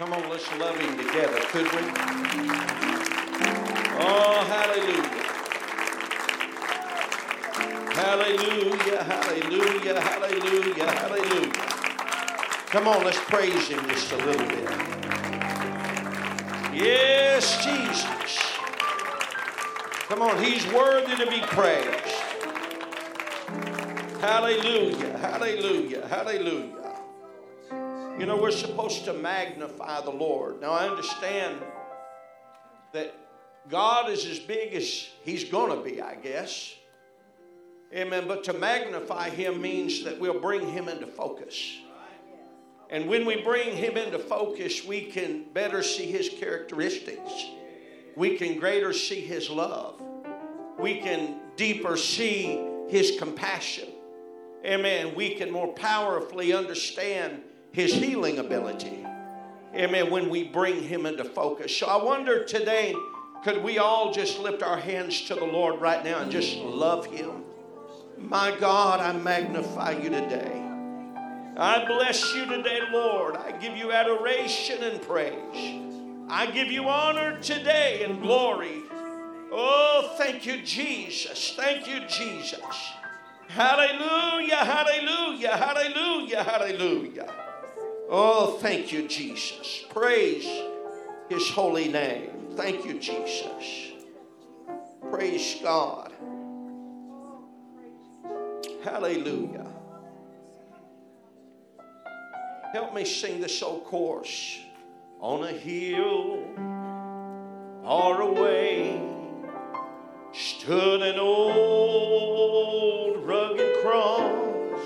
Come on, let's love him together, could we? Oh, hallelujah. Hallelujah, hallelujah, hallelujah, hallelujah. Come on, let's praise him just a little bit. Yes, Jesus. Come on, he's worthy to be praised. Hallelujah, hallelujah, hallelujah. You know, we're supposed to magnify the Lord. Now, I understand that God is as big as He's going to be, I guess. Amen. But to magnify Him means that we'll bring Him into focus. And when we bring Him into focus, we can better see His characteristics. We can greater see His love. We can deeper see His compassion. Amen. We can more powerfully understand his healing ability. Amen. When we bring him into focus. So I wonder today, could we all just lift our hands to the Lord right now and just love him? My God, I magnify you today. I bless you today, Lord. I give you adoration and praise. I give you honor today and glory. Oh, thank you, Jesus. Thank you, Jesus. Hallelujah, hallelujah, hallelujah, hallelujah. Oh, thank you, Jesus. Praise his holy name. Thank you, Jesus. Praise God. Hallelujah. Help me sing this old chorus. On a hill far away stood an old rugged cross,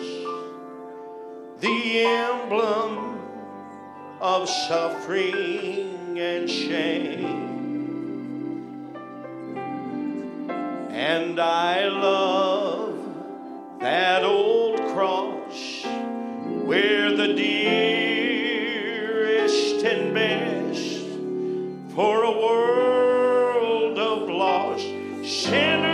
the emblem of suffering and shame. And I love that old cross where the dearest and best for a world of lost sinners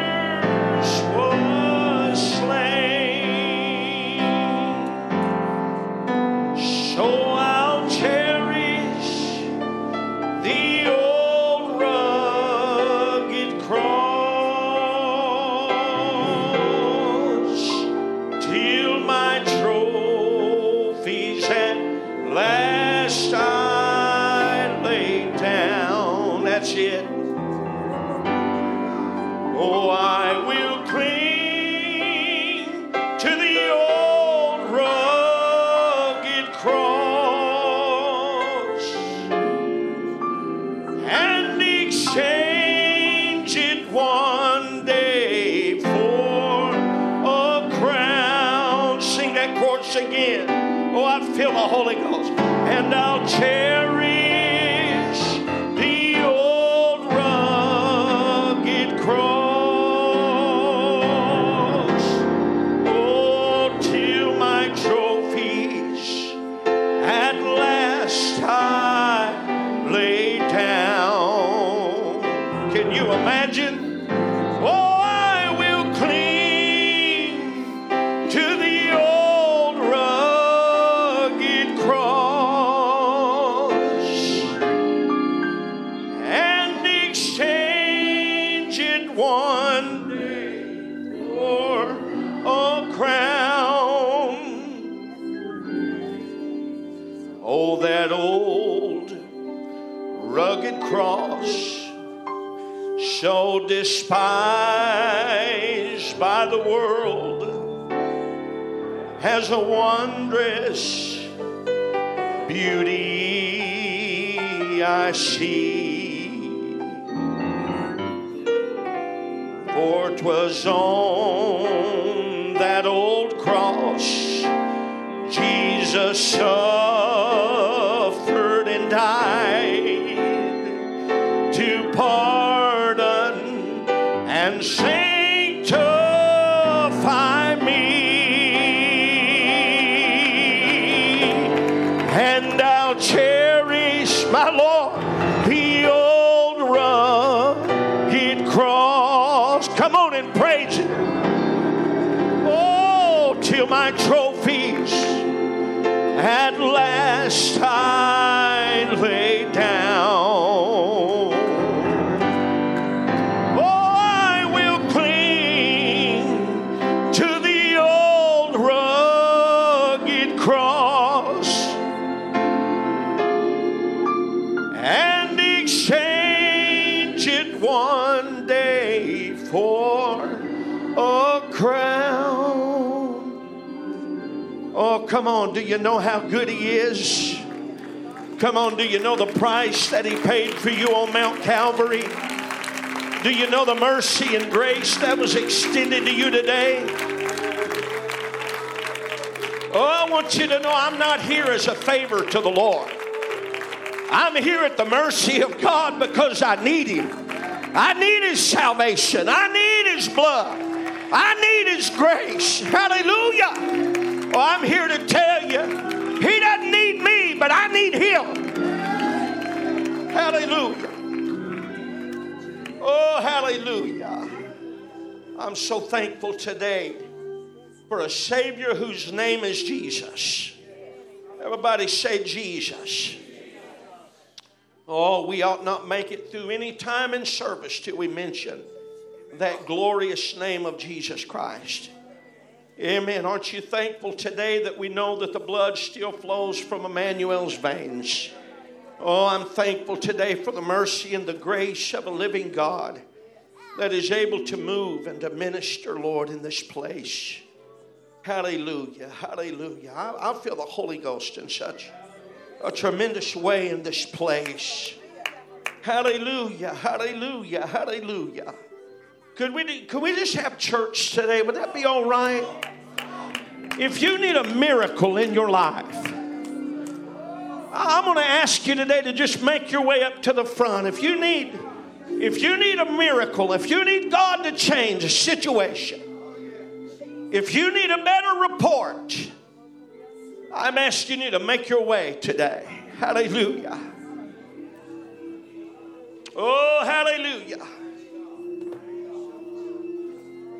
has a wondrous beauty I see. For 'twas on that old cross Jesus Oh, come on. Do you know how good He is? Come on. Do you know the price that He paid for you on Mount Calvary? Do you know the mercy and grace that was extended to you today? Oh, I want you to know I'm not here as a favor to the Lord. I'm here at the mercy of God because I need Him. I need His salvation. I need His blood. I need His grace. Hallelujah. Oh, I'm here to tell you, He doesn't need me, but I need Him. Hallelujah. Oh, hallelujah. I'm so thankful today for a Savior whose name is Jesus. Everybody say Jesus. Oh, we ought not make it through any time in service till we mention that glorious name of Jesus Christ. Amen. Aren't you thankful today that we know that the blood still flows from Emmanuel's veins? Oh, I'm thankful today for the mercy and the grace of a living God that is able to move and to minister, Lord, in this place. Hallelujah. Hallelujah. I, I feel the Holy Ghost in such a tremendous way in this place. Hallelujah, hallelujah, hallelujah. Could we, could we just have church today? Would that be all right? If you need a miracle in your life, I'm going to ask you today to just make your way up to the front. If you need, if you need a miracle, if you need God to change a situation, if you need a better report, I'm asking you to make your way today. Hallelujah. Oh, hallelujah.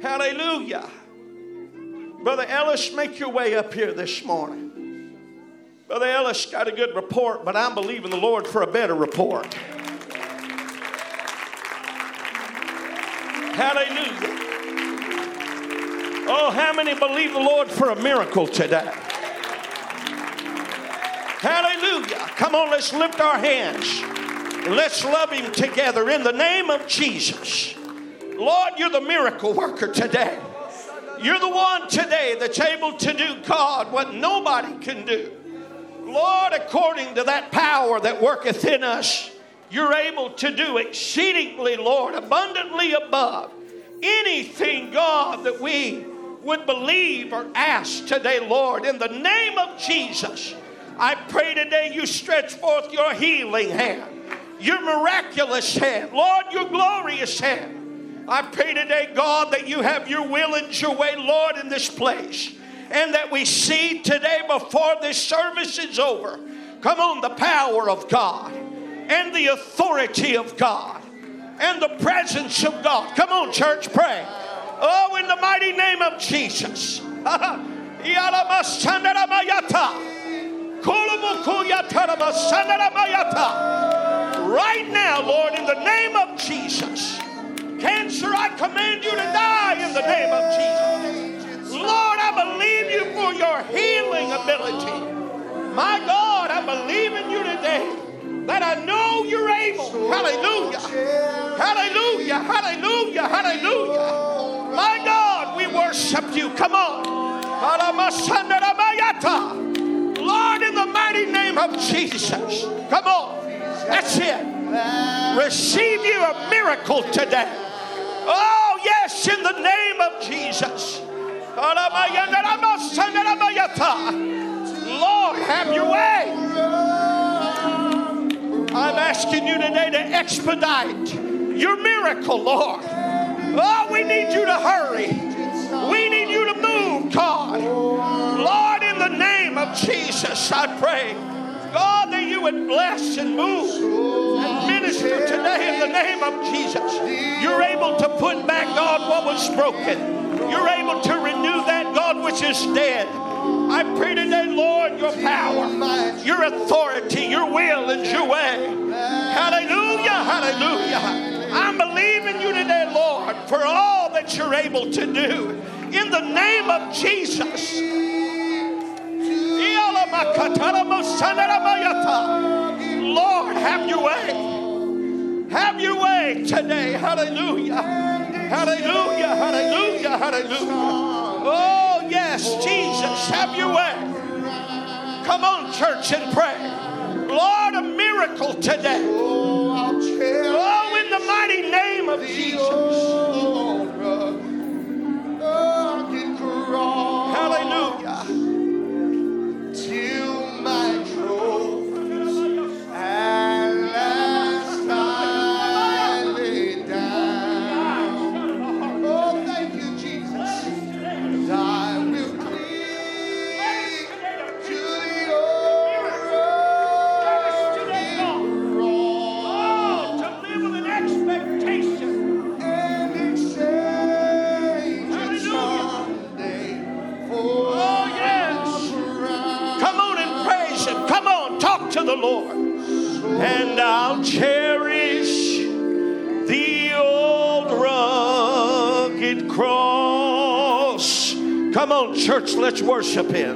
Hallelujah. Brother Ellis, make your way up here this morning. Brother Ellis got a good report, but I'm believing the Lord for a better report. Hallelujah. Oh, how many believe the Lord for a miracle today? Hallelujah. Come on, let's lift our hands. Let's love Him together in the name of Jesus. Lord, you're the miracle worker today. You're the one today that's able to do, God, what nobody can do. Lord, according to that power that worketh in us, you're able to do exceedingly, Lord, abundantly above anything, God, that we would believe or ask today, Lord, in the name of Jesus. I pray today you stretch forth your healing hand, your miraculous hand, Lord, your glorious hand. I pray today, God, that you have your will and your way, Lord, in this place. And that we see today before this service is over. Come on, the power of God and the authority of God and the presence of God. Come on, church, pray. Oh, in the mighty name of Jesus. Right now, Lord, in the name of Jesus. Cancer, I command you to die in the name of Jesus. Lord, I believe you for your healing ability. My God, I believe in you today that I know you're able. Hallelujah. Hallelujah. Hallelujah. Hallelujah. My God, we worship you. Come on. Lord, in the mighty name of Jesus. Come on. That's it. Receive you a miracle today. Oh, yes, in the name of Jesus. Lord, have your way. I'm asking you today to expedite your miracle, Lord. Oh, we need you to hurry. We need you to move, God. Lord, in the name of Jesus, I pray, God, that you would bless and move and minister today in the name of Jesus. You're able to put back, God, what was broken. You're able to renew that, God, which is dead. I pray today, Lord, your power, your authority, your will, and your way. Hallelujah, hallelujah. I'm believing you today, Lord, for all that you're able to do. In the name of Jesus. Lord, have your way. Have your way today. Hallelujah. Hallelujah, hallelujah, hallelujah. Oh, yes, Jesus, have your way. Come on, church, and pray. Lord, a miracle today. Oh, in the mighty name of Jesus. Hallelujah. Church, let's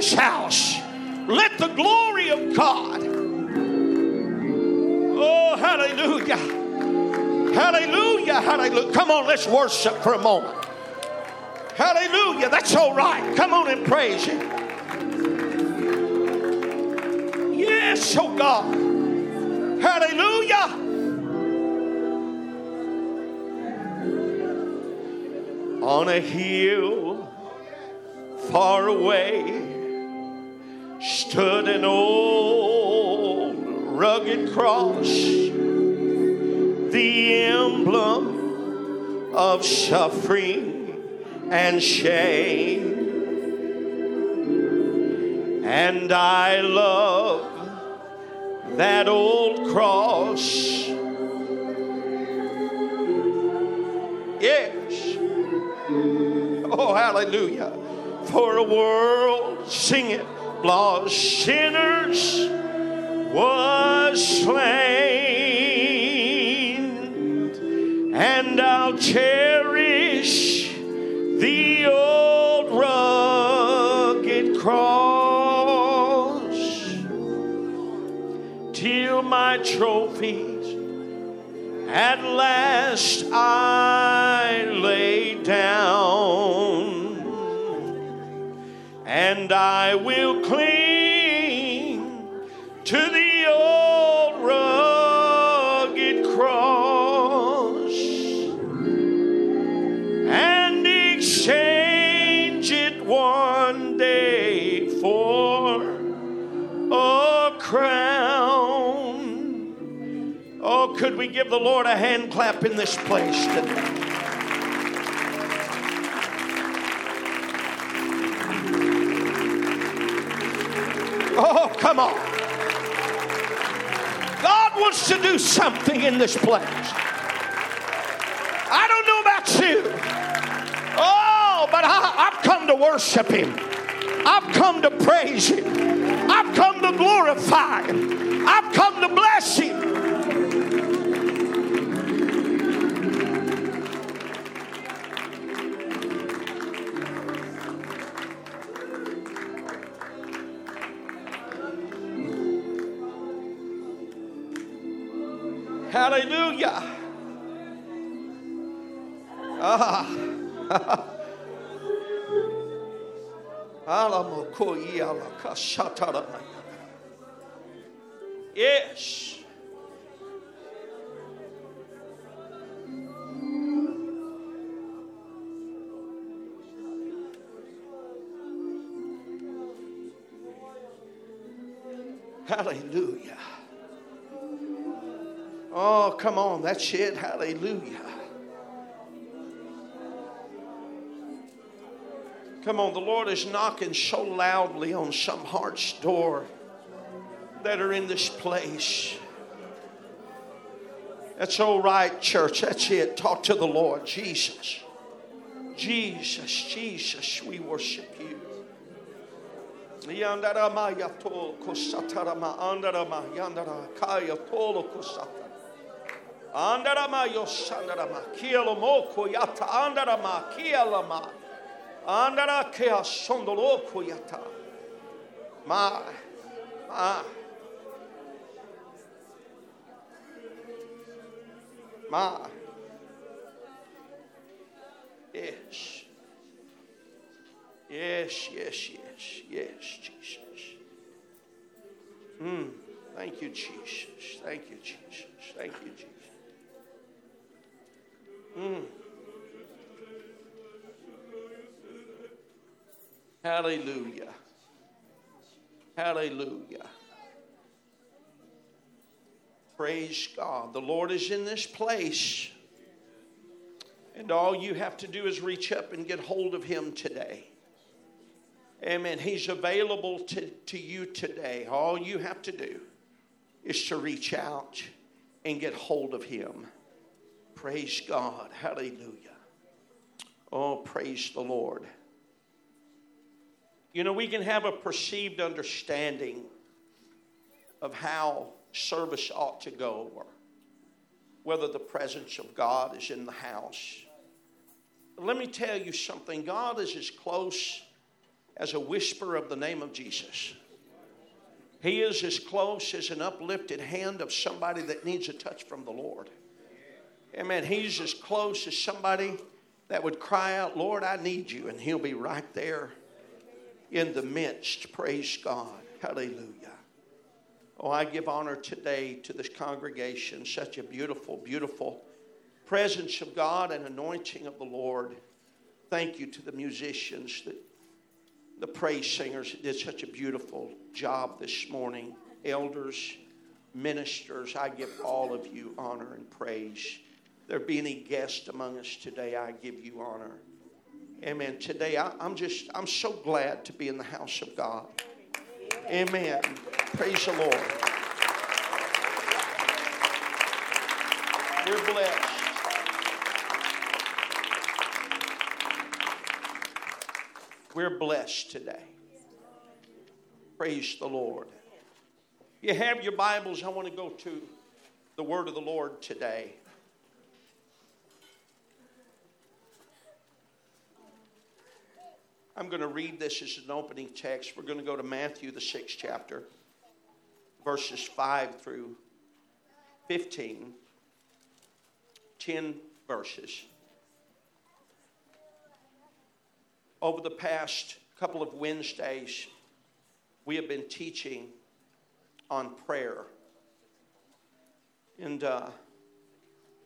this house. Let the glory of God. Oh, hallelujah. Hallelujah. Hallelujah. Come on, let's worship for a moment. Hallelujah. That's all right. Come on and praise Him. Yes, oh God. Hallelujah. On a hill far away stood an old rugged cross, the emblem of suffering and shame. And I love that old cross. Yes. Oh, hallelujah. For a world, sing it, lost sinners was slain. And I'll cherish the old rugged cross till my trophies at last I I will cling to the old rugged cross and exchange it one day for a crown. Oh, could we give the Lord a hand clap in this place today? Come on. God wants to do something in this place. I don't know about you. Oh, but I, I've come to worship Him. I've come to praise Him. I've come to glorify Him. I've come to bless Him. Yes. Hallelujah. Oh, come on. That's it. Hallelujah. Come on. The Lord is knocking so loudly on some heart's door that are in this place. That's all right, church. That's it. Talk to the Lord. Jesus. Jesus, Jesus, we worship you. Andarama yandara kaya tolo kosata. Andarama yosandarama kielo moko yata andarama kielama. My, my. My. Yes. Yes, yes, yes, yes, Jesus. Mm. Thank you, Jesus. Thank you, Jesus. Thank you, Jesus. Mm. Hallelujah. Hallelujah. Praise God. The Lord is in this place. And all you have to do is reach up and get hold of Him today. Amen. He's available to, to you today. All you have to do is to reach out and get hold of Him. Praise God. Hallelujah. Oh, praise the Lord. You know, we can have a perceived understanding of how service ought to go or whether the presence of God is in the house. But let me tell you something God is as close as a whisper of the name of Jesus. He is as close as an uplifted hand of somebody that needs a touch from the Lord. Amen. He's as close as somebody that would cry out, Lord, I need you. And he'll be right there in the midst. Praise God. Hallelujah. Oh, I give honor today to this congregation. Such a beautiful, beautiful presence of God and anointing of the Lord. Thank you to the musicians, the, the praise singers that did such a beautiful job this morning. Elders, ministers, I give all of you honor and praise. There be any guest among us today, I give you honor. Amen. Today, I, I'm just, I'm so glad to be in the house of God. Amen. Praise the Lord. We're blessed. We're blessed today. Praise the Lord. You have your Bibles. I want to go to the word of the Lord today. I'm going to read this as an opening text. We're going to go to Matthew, the sixth chapter, verses 5 through 15. 10 verses. Over the past couple of Wednesdays, we have been teaching on prayer. And uh,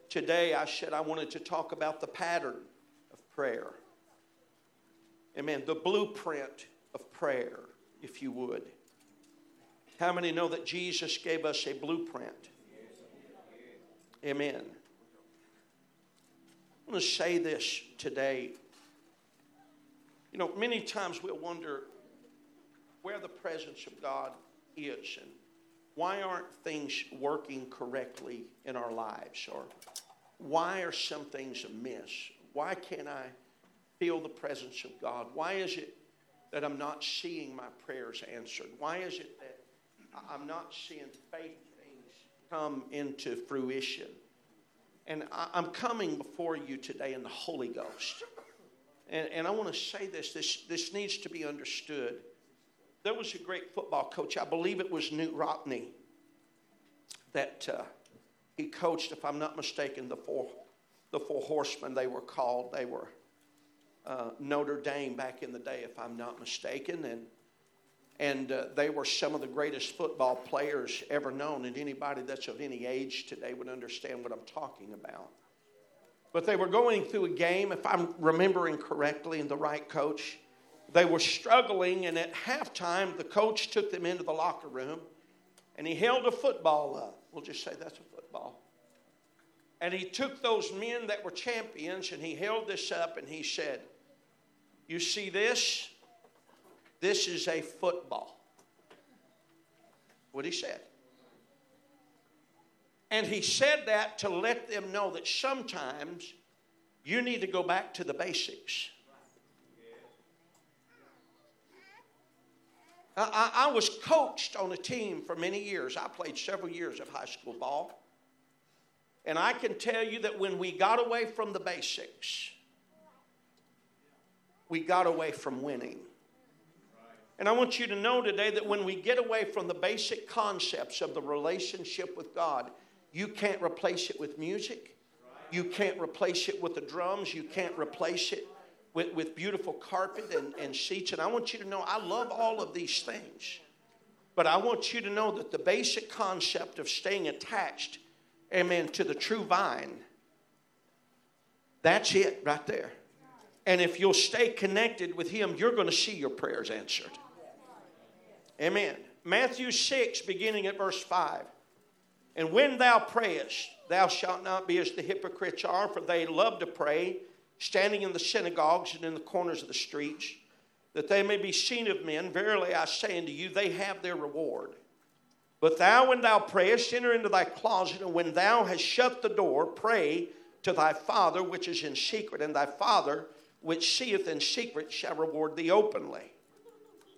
today I said I wanted to talk about the pattern of prayer. Amen. The blueprint of prayer, if you would. How many know that Jesus gave us a blueprint? Amen. I'm going to say this today. You know, many times we'll wonder where the presence of God is and why aren't things working correctly in our lives or why are some things amiss? Why can't I feel the presence of God? Why is it that I'm not seeing my prayers answered? Why is it that I'm not seeing faith things come into fruition? And I, am coming before you today in the Holy Ghost. And, and I want to say this, this this needs to be understood. There was a great football coach, I believe it was Knute Rockne, that uh, he coached, if I'm not mistaken, the four, the four horsemen they were called. They were uh, Notre Dame back in the day, if I'm not mistaken, and and uh, they were some of the greatest football players ever known, and anybody that's of any age today would understand what I'm talking about. But they were going through a game, if I'm remembering correctly, and the right coach. They were struggling, and at halftime, the coach took them into the locker room and he held a football up. We'll just say that's a football. And he took those men that were champions and he held this up and he said, You see this? This is a football. What he said. And he said that to let them know that sometimes you need to go back to the basics. I, I, was coached on a team for many years. I played several years of high school ball. And I can tell you that when we got away from the basics, we got away from winning. And I want you to know today that when we get away from the basic concepts of the relationship with God, you can't replace it with music. You can't replace it with the drums. You can't replace it with, with beautiful carpet and, and seats. And I want you to know I love all of these things. But I want you to know that the basic concept of staying attached, amen, to the true vine, that's it right there. And if you'll stay connected with Him, you're going to see your prayers answered. Amen. Matthew 6, beginning at verse 5. And when thou prayest, thou shalt not be as the hypocrites are, for they love to pray, standing in the synagogues and in the corners of the streets, that they may be seen of men. Verily I say unto you, they have their reward. But thou, when thou prayest, enter into thy closet, and when thou hast shut the door, pray to thy Father which is in secret, and thy Father which seeth in secret shall reward thee openly.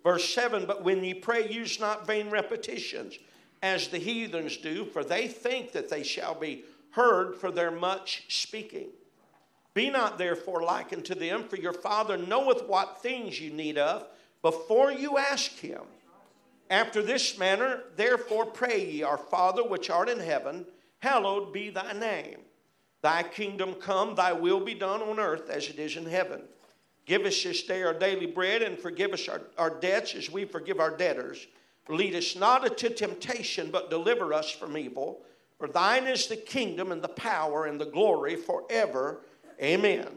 Verse 7 But when ye pray, use not vain repetitions, as the heathens do, for they think that they shall be heard for their much speaking. Be not therefore like unto them, for your Father knoweth what things you need of before you ask him. After this manner, therefore pray ye, Our Father which art in heaven, hallowed be thy name. Thy kingdom come, thy will be done on earth as it is in heaven. Give us this day our daily bread and forgive us our, our debts as we forgive our debtors. Lead us not into temptation, but deliver us from evil. For thine is the kingdom and the power and the glory forever. Amen.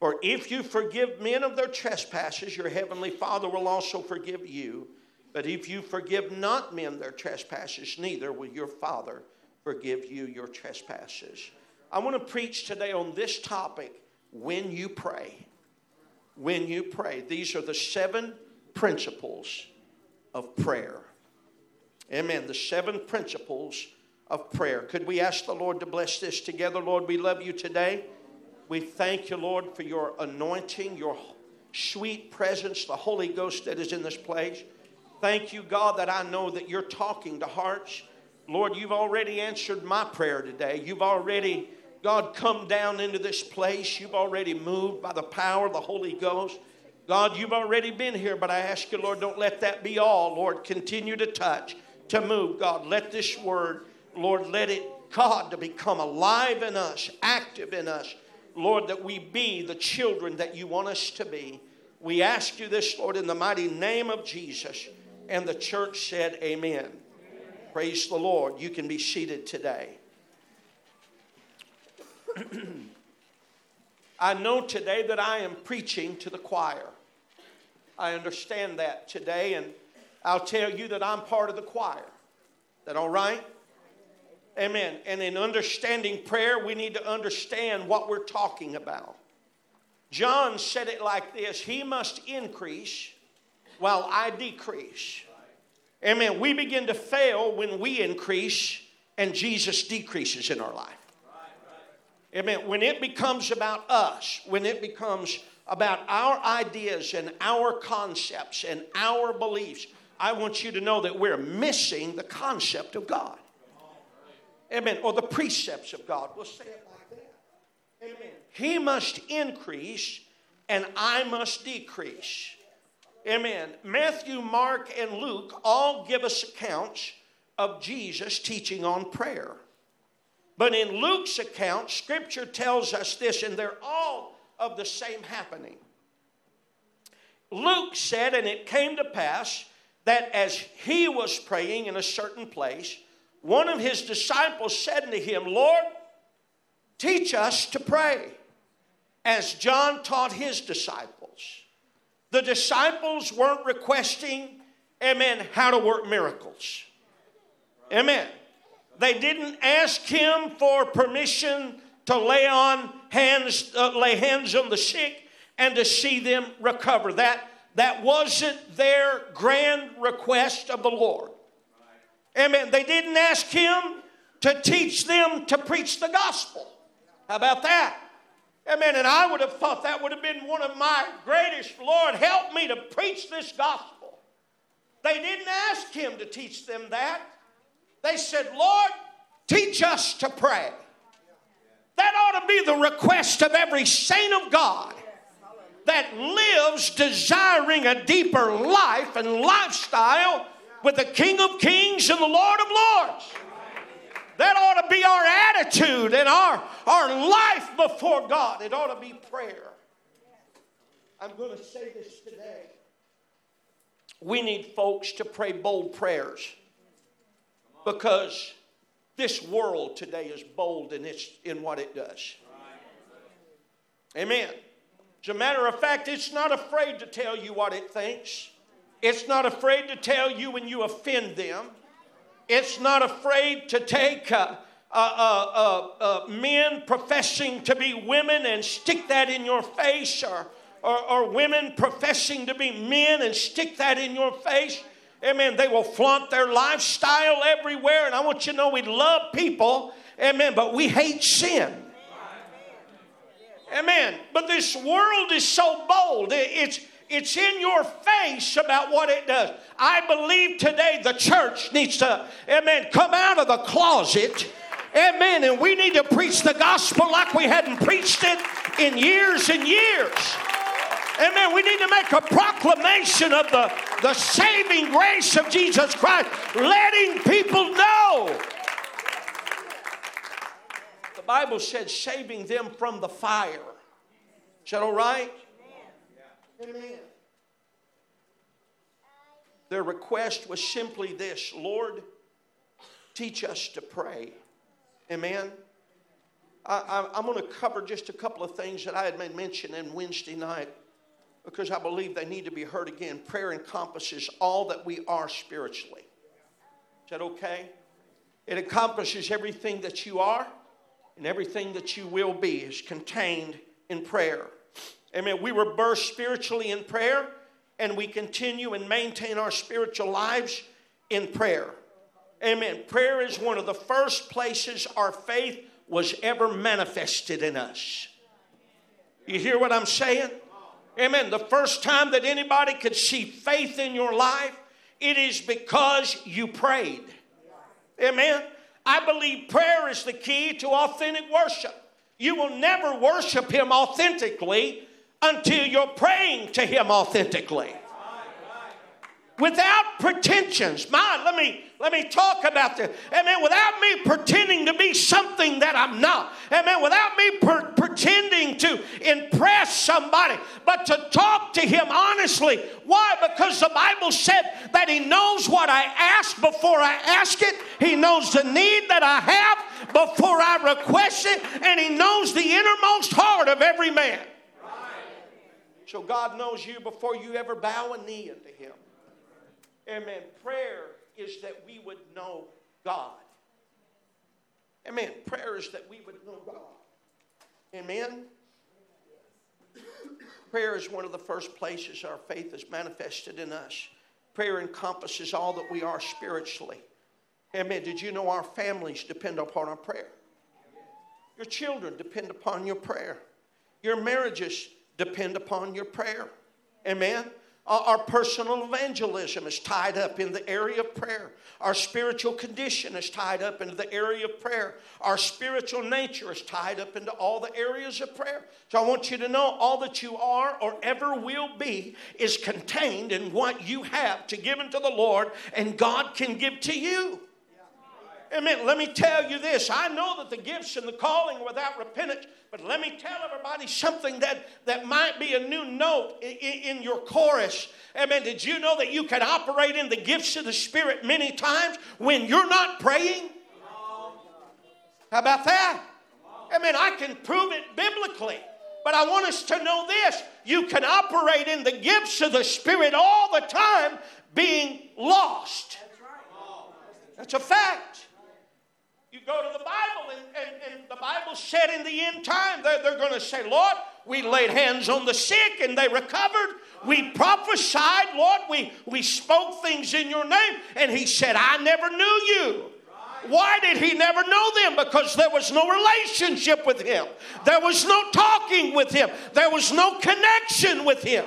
For if you forgive men of their trespasses, your heavenly Father will also forgive you. But if you forgive not men their trespasses, neither will your Father forgive you your trespasses. I want to preach today on this topic when you pray when you pray. These are the seven principles of prayer. Amen. The seven principles of prayer. Could we ask the Lord to bless this together? Lord, we love you today. We thank you, Lord, for your anointing, your sweet presence, the Holy Ghost that is in this place. Thank you, God, that I know that you're talking to hearts. Lord, you've already answered my prayer today. You've already God, come down into this place. You've already moved by the power of the Holy Ghost. God, you've already been here, but I ask you, Lord, don't let that be all. Lord, continue to touch, to move. God, let this word, Lord, let it, God, to become alive in us, active in us. Lord, that we be the children that you want us to be. We ask you this, Lord, in the mighty name of Jesus. And the church said, Amen. Amen. Praise the Lord. You can be seated today. I know today that I am preaching to the choir. I understand that today, and I'll tell you that I'm part of the choir. That all right? Amen. And in understanding prayer, we need to understand what we're talking about. John said it like this He must increase while I decrease. Amen. We begin to fail when we increase and Jesus decreases in our life. Amen. When it becomes about us, when it becomes about our ideas and our concepts and our beliefs, I want you to know that we're missing the concept of God. Amen. Or the precepts of God. We'll say it like that. Amen. He must increase and I must decrease. Amen. Matthew, Mark, and Luke all give us accounts of Jesus teaching on prayer. But in Luke's account, Scripture tells us this, and they're all of the same happening. Luke said, and it came to pass that as he was praying in a certain place, one of his disciples said to him, Lord, teach us to pray, as John taught his disciples. The disciples weren't requesting, amen, how to work miracles. Amen. They didn't ask him for permission to lay on hands, uh, lay hands on the sick and to see them recover. That, that wasn't their grand request of the Lord. Amen. They didn't ask him to teach them to preach the gospel. How about that? Amen. And I would have thought that would have been one of my greatest, Lord, help me to preach this gospel. They didn't ask him to teach them that. They said, Lord, teach us to pray. That ought to be the request of every saint of God that lives desiring a deeper life and lifestyle with the King of Kings and the Lord of Lords. That ought to be our attitude and our, our life before God. It ought to be prayer. I'm going to say this today. We need folks to pray bold prayers because this world today is bold in, its, in what it does. Amen. As a matter of fact, it's not afraid to tell you what it thinks. It's not afraid to tell you when you offend them. It's not afraid to take uh, uh, uh, men professing to be women and stick that in your face, or, or, or women professing to be men and stick that in your face. Amen. They will flaunt their lifestyle everywhere. And I want you to know we love people. Amen. But we hate sin. Amen. But this world is so bold. It's, it's in your face about what it does. I believe today the church needs to, amen, come out of the closet. Amen. And we need to preach the gospel like we hadn't preached it in years and years. Amen. We need to make a proclamation of the, the saving grace of Jesus Christ, letting people know. The Bible said saving them from the fire. Is that all right? Amen. Their request was simply this Lord, teach us to pray. Amen. I, am going to cover just a couple of things that I had made mention in Wednesday night because I believe they need to be heard again. Prayer encompasses all that we are spiritually. Is that okay? It encompasses everything that you are and everything that you will be is contained in prayer. Amen. We were birthed spiritually in prayer, and we continue and maintain our spiritual lives in prayer. Amen. Prayer is one of the first places our faith was ever manifested in us. You hear what I'm saying? Amen. The first time that anybody could see faith in your life, it is because you prayed. Amen. I believe prayer is the key to authentic worship. You will never worship Him authentically until you're praying to Him authentically. Without pretensions. My, let me let me talk about this. Amen. Without me pretending to be something that I'm not. Amen. Without me per- pretending to impress somebody, but to talk to Him honestly. Why? Because the Bible said that He knows what I ask before I ask it. He knows the need that I have before I request it, and He knows the innermost heart of every man. So God knows you before you ever bow a knee unto Him. Amen. Prayer is that we would know God. Amen. Prayer is that we would know God. Amen. Prayer is one of the first places our faith is manifested in us. Prayer encompasses all that we are spiritually. Amen. Did you know our families depend upon our prayer? Your children depend upon your prayer. Your marriages depend upon your prayer. Amen. Our personal evangelism is tied up in the area of prayer. Our spiritual condition is tied up into the area of prayer. Our spiritual nature is tied up into all the areas of prayer. So I want you to know all that you are or ever will be is contained in what you have to give unto the Lord, and God can give to you. Amen. Let me tell you this. I know that the gifts and the calling without repentance, but let me tell everybody something that, that might be a new note in, in your chorus. Amen. Did you know that you can operate in the gifts of the Spirit many times when you're not praying? How about that? Amen. I can prove it biblically. But I want us to know this you can operate in the gifts of the Spirit all the time being lost. That's right. That's a fact. You go to the Bible, and, and, and the Bible said in the end time, they're, they're going to say, Lord, we laid hands on the sick and they recovered. We prophesied, Lord, we, we spoke things in your name. And he said, I never knew you. Why did he never know them? Because there was no relationship with him. There was no talking with him. There was no connection with him.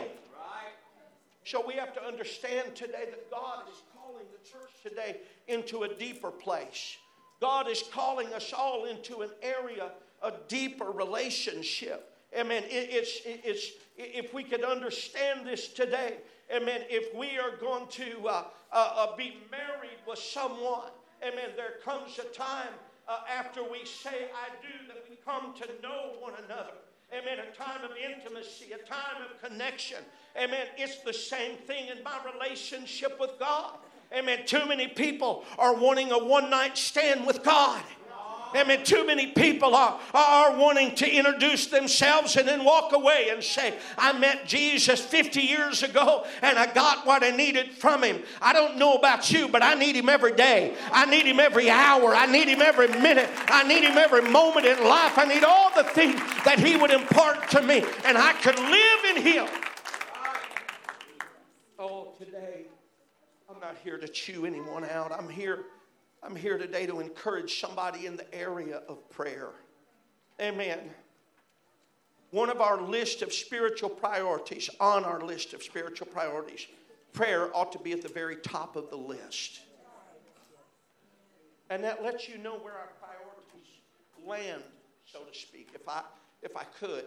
So we have to understand today that God is calling the church today into a deeper place. God is calling us all into an area, a deeper relationship. Amen. It's, it's, if we could understand this today, amen, if we are going to uh, uh, uh, be married with someone, amen, there comes a time uh, after we say, I do, that we come to know one another. Amen. A time of intimacy, a time of connection. Amen. It's the same thing in my relationship with God. Amen. Too many people are wanting a one night stand with God. Amen. Too many people are, are wanting to introduce themselves and then walk away and say, I met Jesus 50 years ago and I got what I needed from him. I don't know about you, but I need him every day. I need him every hour. I need him every minute. I need him every moment in life. I need all the things that he would impart to me and I could live in him. Oh, today, not here to chew anyone out. I'm here I'm here today to encourage somebody in the area of prayer. Amen. One of our list of spiritual priorities, on our list of spiritual priorities, prayer ought to be at the very top of the list. And that lets you know where our priorities land, so to speak, if I, if I could.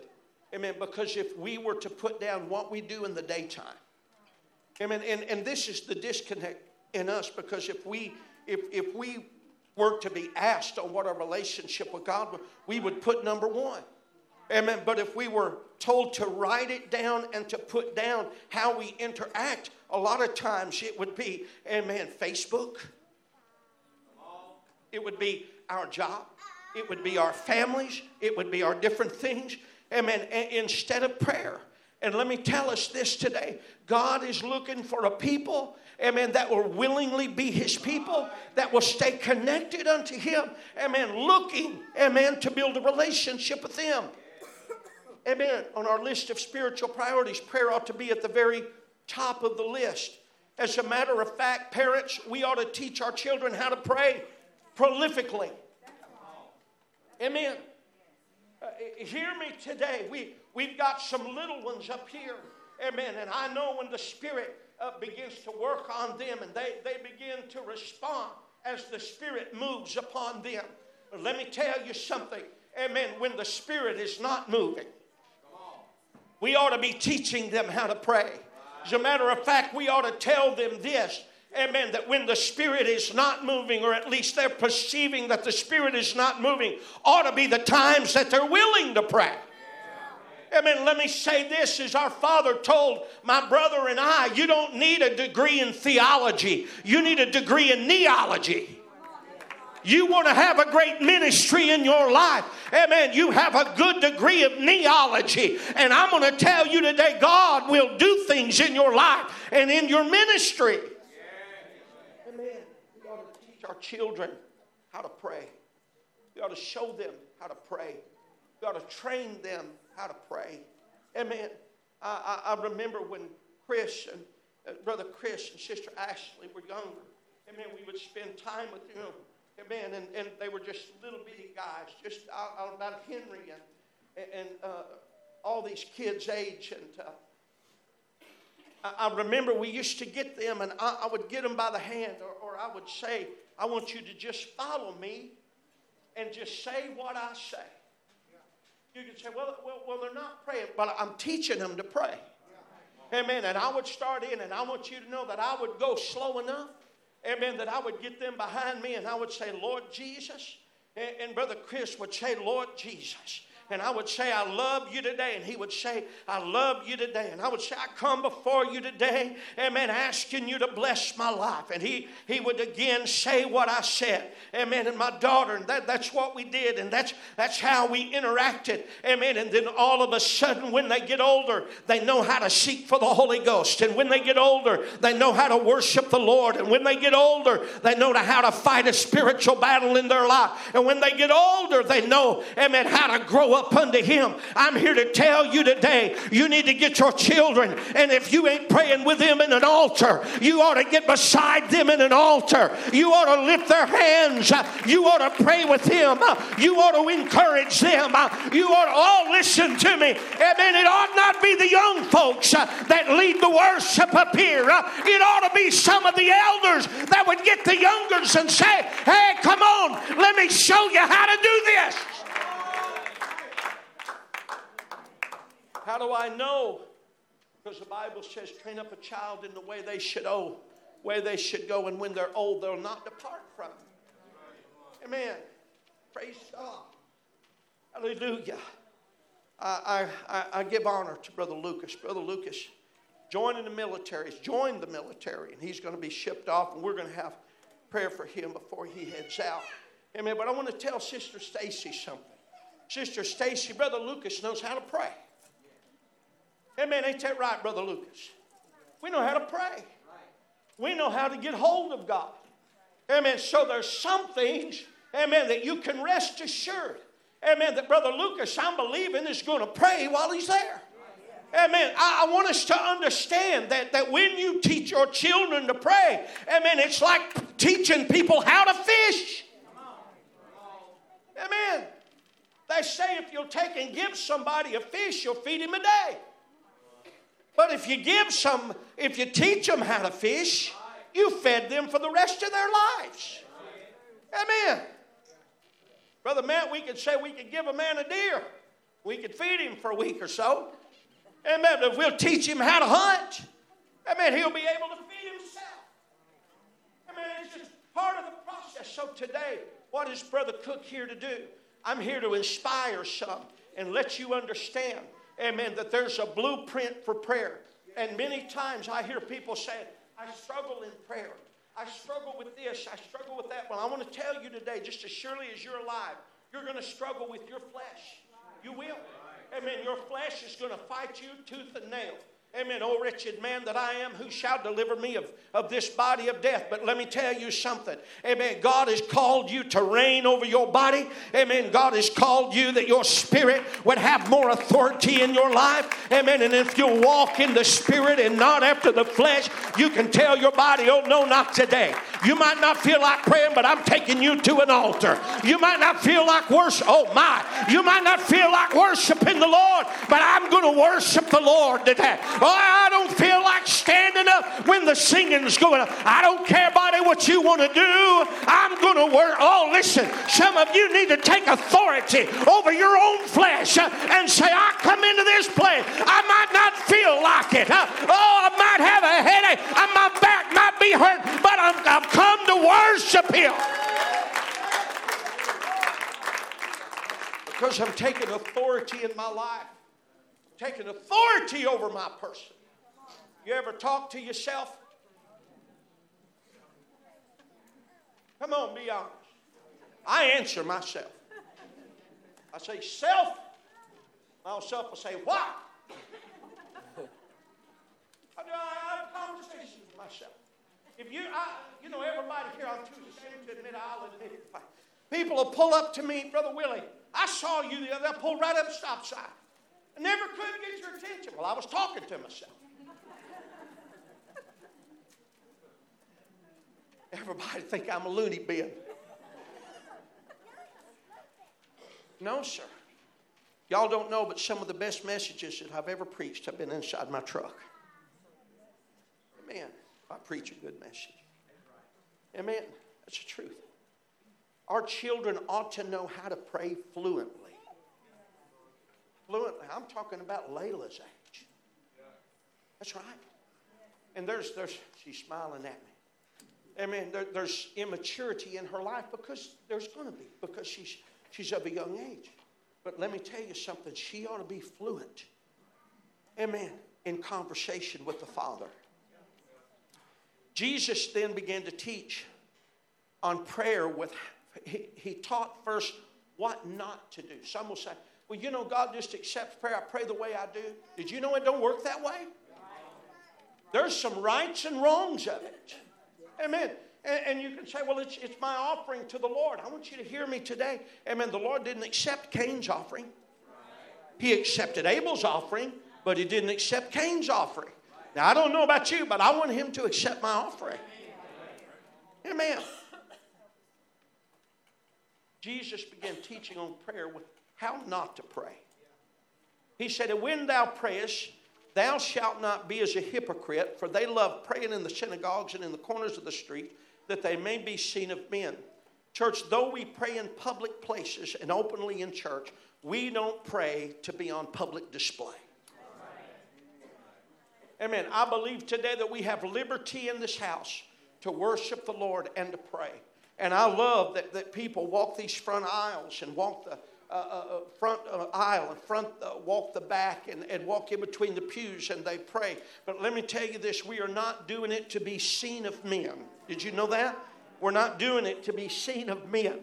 Amen. Because if we were to put down what we do in the daytime, amen, and, and this is the disconnect in us because if we if, if we were to be asked on what our relationship with God we would put number one. Amen. But if we were told to write it down and to put down how we interact, a lot of times it would be, amen, Facebook. It would be our job. It would be our families. It would be our different things. Amen. instead of prayer. And let me tell us this today God is looking for a people amen, that will willingly be his people, that will stay connected unto him, amen, looking, amen, to build a relationship with him. Amen. On our list of spiritual priorities, prayer ought to be at the very top of the list. As a matter of fact, parents, we ought to teach our children how to pray prolifically. Amen. Uh, hear me today. We, we've got some little ones up here. Amen. And I know when the Spirit uh, begins to work on them and they, they begin to respond as the Spirit moves upon them. But let me tell you something. Amen. When the Spirit is not moving, we ought to be teaching them how to pray. As a matter of fact, we ought to tell them this. Amen. That when the Spirit is not moving, or at least they're perceiving that the Spirit is not moving, ought to be the times that they're willing to pray. Amen. Let me say this as our father told my brother and I, you don't need a degree in theology, you need a degree in kneeology. You want to have a great ministry in your life. Amen. You have a good degree of kneeology. And I'm going to tell you today God will do things in your life and in your ministry. Amen. We ought to teach our children how to pray. We ought to show them how to pray. We ought to train them how to pray. Amen. I, I, I remember when Chris and uh, Brother Chris and Sister Ashley were younger. Amen. We would spend time with them. Amen. And, and they were just little bitty guys, just uh, about Henry and, and uh, all these kids' age. And uh, I, I, remember we used to get them, and I, I would get them by the hand, or, or I would say, I want you to just follow me and just say what I say. You can say, well, well, well, they're not praying, but I'm teaching them to pray. Amen. And I would start in, and I want you to know that I would go slow enough amen, that I would get them behind me and I would say, Lord Jesus. And, and Brother Chris would say, Lord Jesus and I would say, I love you today. And he would say, I love you today. And I would say, I come before you today, amen, asking you to bless my life. And he, he would again say what I said, amen. And my daughter, and that, that's what we did. And that's, that's how we interacted, amen. And then all of a sudden, when they get older, they know how to seek for the Holy Ghost. And when they get older, they know how to worship the Lord. And when they get older, they know how to fight a spiritual battle in their life. And when they get older, they know, amen, how to grow up unto Him. I'm here to tell you today you need to get your children, and if you ain't praying with them in an altar, you ought to get beside them in an altar. You ought to lift their hands. You ought to pray with them. You ought to encourage them. You ought to all listen to me. Amen. It ought not be the young folks that lead the worship up here. It ought to be some of the elders that would get the youngers and say, Hey, come on, let me show you how to do this. How do I know? Because the Bible says, train up a child in the way they should go, way they should go, and when they're old, they'll not depart from it. Amen. Praise God. Hallelujah. I, I, I give honor to Brother Lucas. Brother Lucas joining the military. He's joined the military, and he's going to be shipped off, and we're going to have prayer for him before he heads out. Amen. But I want to tell Sister Stacy something. Sister Stacy, Brother Lucas knows how to pray. Amen. Ain't that right, Brother Lucas? We know how to pray. We know how to get hold of God. Amen. So there's some things, amen, that you can rest assured. Amen. That Brother Lucas, I'm believing, is going to pray while he's there. Amen. I, I, want us to understand that, that when you teach your children to pray, amen, it's like teaching people how to fish. Amen. They say if you'll take and give somebody a fish, you'll feed him a day. But if you give some, if you teach them how to fish, you fed them for the rest of their lives. Amen. Brother Matt, we could say we could give a man a deer. We could feed him for a week or so. Amen. If we'll teach him how to hunt, amen, he'll be able to feed himself. Amen. It's just part of the process. So today, what is Brother Cook here to do? I'm here to inspire some and let you understand amen, that there's a blueprint for prayer. And many times I hear people say, I struggle in prayer. I struggle with this. I struggle with that. Well, I want to tell you today, just as surely as you're alive, you're going to struggle with your flesh. You will. Amen. Your flesh is going to fight you tooth and nail. Amen. Oh, wretched man that I am, who shall deliver me of, of this body of death? But let me tell you something. Amen. God has called you to reign over your body. Amen. God has called you that your spirit would have more authority in your life. Amen. And if you walk in the spirit and not after the flesh, you can tell your body, oh, no, not today. You might not feel like praying, but I'm taking you to an altar. You might not feel like worship. Oh, my. You might not feel like worshiping the Lord, but I'm going to worship the Lord today. Oh, I don't feel like standing up when the singing's going on. I don't care, buddy, what you want to do. I'm going to work. Oh, listen, some of you need to take authority over your own flesh and say, I come into this place. I might not feel like it. Oh, I might have a headache. My back might be hurt, but I'm, I've come to worship Him. Because I'm taking authority in my life taking authority over my person. You ever talk to yourself? Come on, be honest. I answer myself. I say, self. My self will say, what? I, do, I have conversations with myself. If you, I, you know, everybody here, I'm too ashamed to admit, I'll admit it. People will pull up to me, Brother Willie. I saw you the other. They'll pull right up stop sign. I never could get your attention. Well, I was talking to myself. Everybody think I'm a loony bin. No, sir. Y'all don't know, but some of the best messages that I've ever preached have been inside my truck. Amen. I preach a good message. Amen. That's the truth. Our children ought to know how to pray fluently fluently. I'm talking about Layla's age. That's right. And there's, there's, she's smiling at me. Amen. There, there's immaturity in her life because there's going to be, because she's, she's of a young age. But let me tell you something, she ought to be fluent. Amen. In conversation with the Father. Jesus then began to teach on prayer with, he, he taught first what not to do. Some will say, well, you know, God just accepts prayer. I pray the way I do. Did you know it don't work that way? There's some rights and wrongs of it. Amen. And, and you can say, well, it's, it's my offering to the Lord. I want you to hear me today. Amen. The Lord didn't accept Cain's offering, He accepted Abel's offering, but He didn't accept Cain's offering. Now, I don't know about you, but I want Him to accept my offering. Amen. Jesus began teaching on prayer with how not to pray. He said, And when thou prayest, thou shalt not be as a hypocrite, for they love praying in the synagogues and in the corners of the street, that they may be seen of men. Church, though we pray in public places and openly in church, we don't pray to be on public display. Amen. I believe today that we have liberty in this house to worship the Lord and to pray. And I love that, that people walk these front aisles and walk the uh, uh, uh front uh, aisle and front walk the back and, and walk in between the pews and they pray. But let me tell you this we are not doing it to be seen of men. Did you know that? We're not doing it to be seen of men.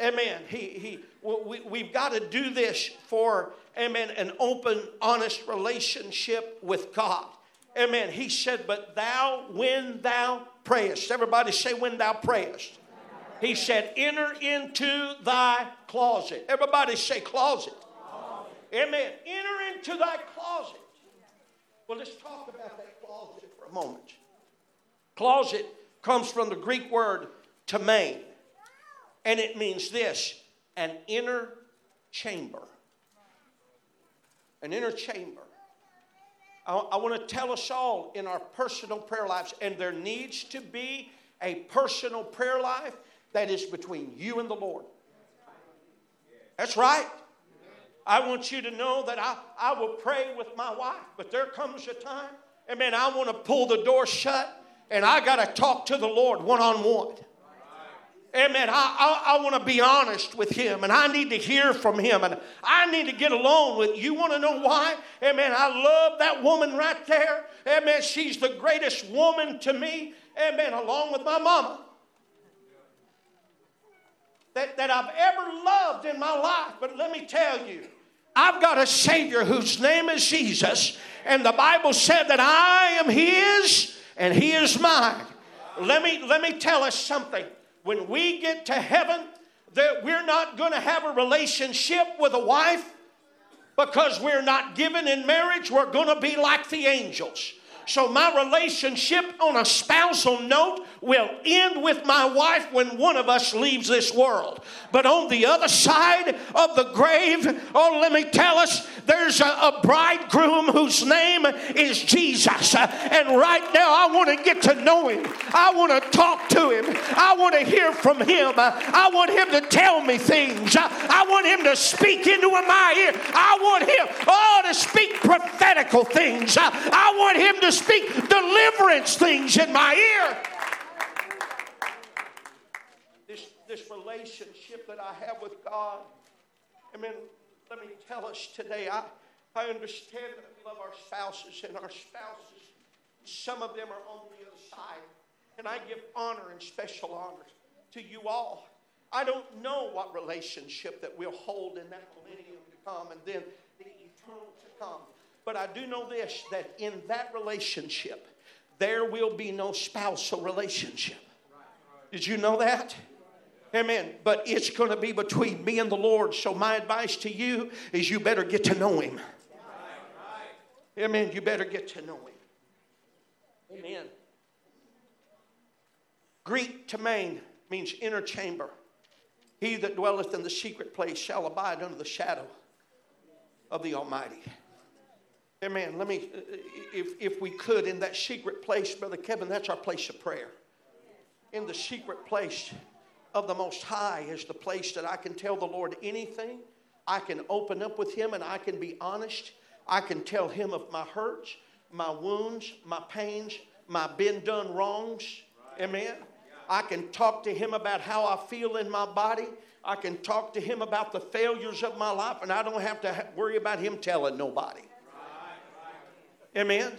Amen. He, he, we, we've got to do this for, amen, an open, honest relationship with God. Amen. He said, But thou, when thou prayest, everybody say, when thou prayest. He said, Enter into thy closet. Everybody say closet. closet. Amen. Enter into thy closet. Well, let's talk about that closet for a moment. Closet comes from the Greek word tamane, and it means this an inner chamber. An inner chamber. I, I want to tell us all in our personal prayer lives, and there needs to be a personal prayer life that is between you and the Lord. That's right. I want you to know that I, I will pray with my wife, but there comes a time, amen, I want to pull the door shut and I got to talk to the Lord one on one. Amen. I, I, I want to be honest with him and I need to hear from him and I need to get alone with you. Want to know why? Amen. I love that woman right there. Amen. She's the greatest woman to me. Amen. Along with my mama that, that I've ever loved in my life. But let me tell you, I've got a Savior whose name is Jesus, and the Bible said that I am His and He is mine. Let me, let me tell us something. When we get to heaven, that we're not going to have a relationship with a wife because we're not given in marriage. We're going to be like the angels. So my relationship on a spousal note will end with my wife when one of us leaves this world. But on the other side of the grave, oh, let me tell us, there's a, a bridegroom whose name is Jesus. And right now, I want to get to know him. I want to talk to him. I want to hear from him. I want him to tell me things. I want him to speak into my ear. I want him, oh, to speak prophetical things. I want him to speak deliverance things in my ear. This, this relationship that I have with God, I mean, let me tell us today, I, I understand that we love our spouses, and our spouses, some of them are on the other side. And I give honor and special honor to you all. I don't know what relationship that we'll hold in that millennium to come and then the eternal to come. But I do know this that in that relationship, there will be no spousal relationship. Did you know that? Amen. But it's going to be between me and the Lord. So my advice to you is you better get to know Him. Amen. You better get to know Him. Amen. Greek tamane means inner chamber. He that dwelleth in the secret place shall abide under the shadow of the Almighty. Amen. Let me, if, if we could, in that secret place, Brother Kevin, that's our place of prayer. In the secret place of the Most High is the place that I can tell the Lord anything. I can open up with Him and I can be honest. I can tell Him of my hurts, my wounds, my pains, my been done wrongs. Amen. I can talk to him about how I feel in my body. I can talk to him about the failures of my life, and I don't have to worry about him telling nobody. Amen.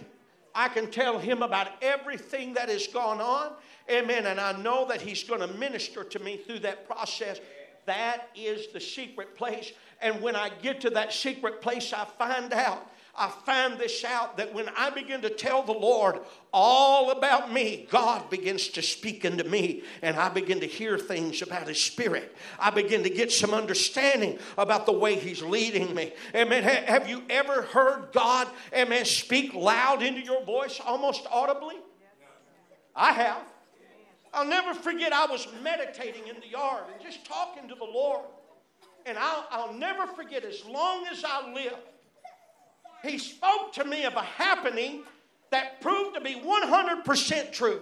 I can tell him about everything that has gone on. Amen. And I know that he's going to minister to me through that process. That is the secret place. And when I get to that secret place, I find out I find this out that when I begin to tell the Lord all about me, God begins to speak into me, and I begin to hear things about His Spirit. I begin to get some understanding about the way He's leading me. Amen. Have you ever heard God, amen, speak loud into your voice almost audibly? I have. I'll never forget, I was meditating in the yard and just talking to the Lord. And I'll, I'll never forget, as long as I live, he spoke to me of a happening that proved to be 100% true.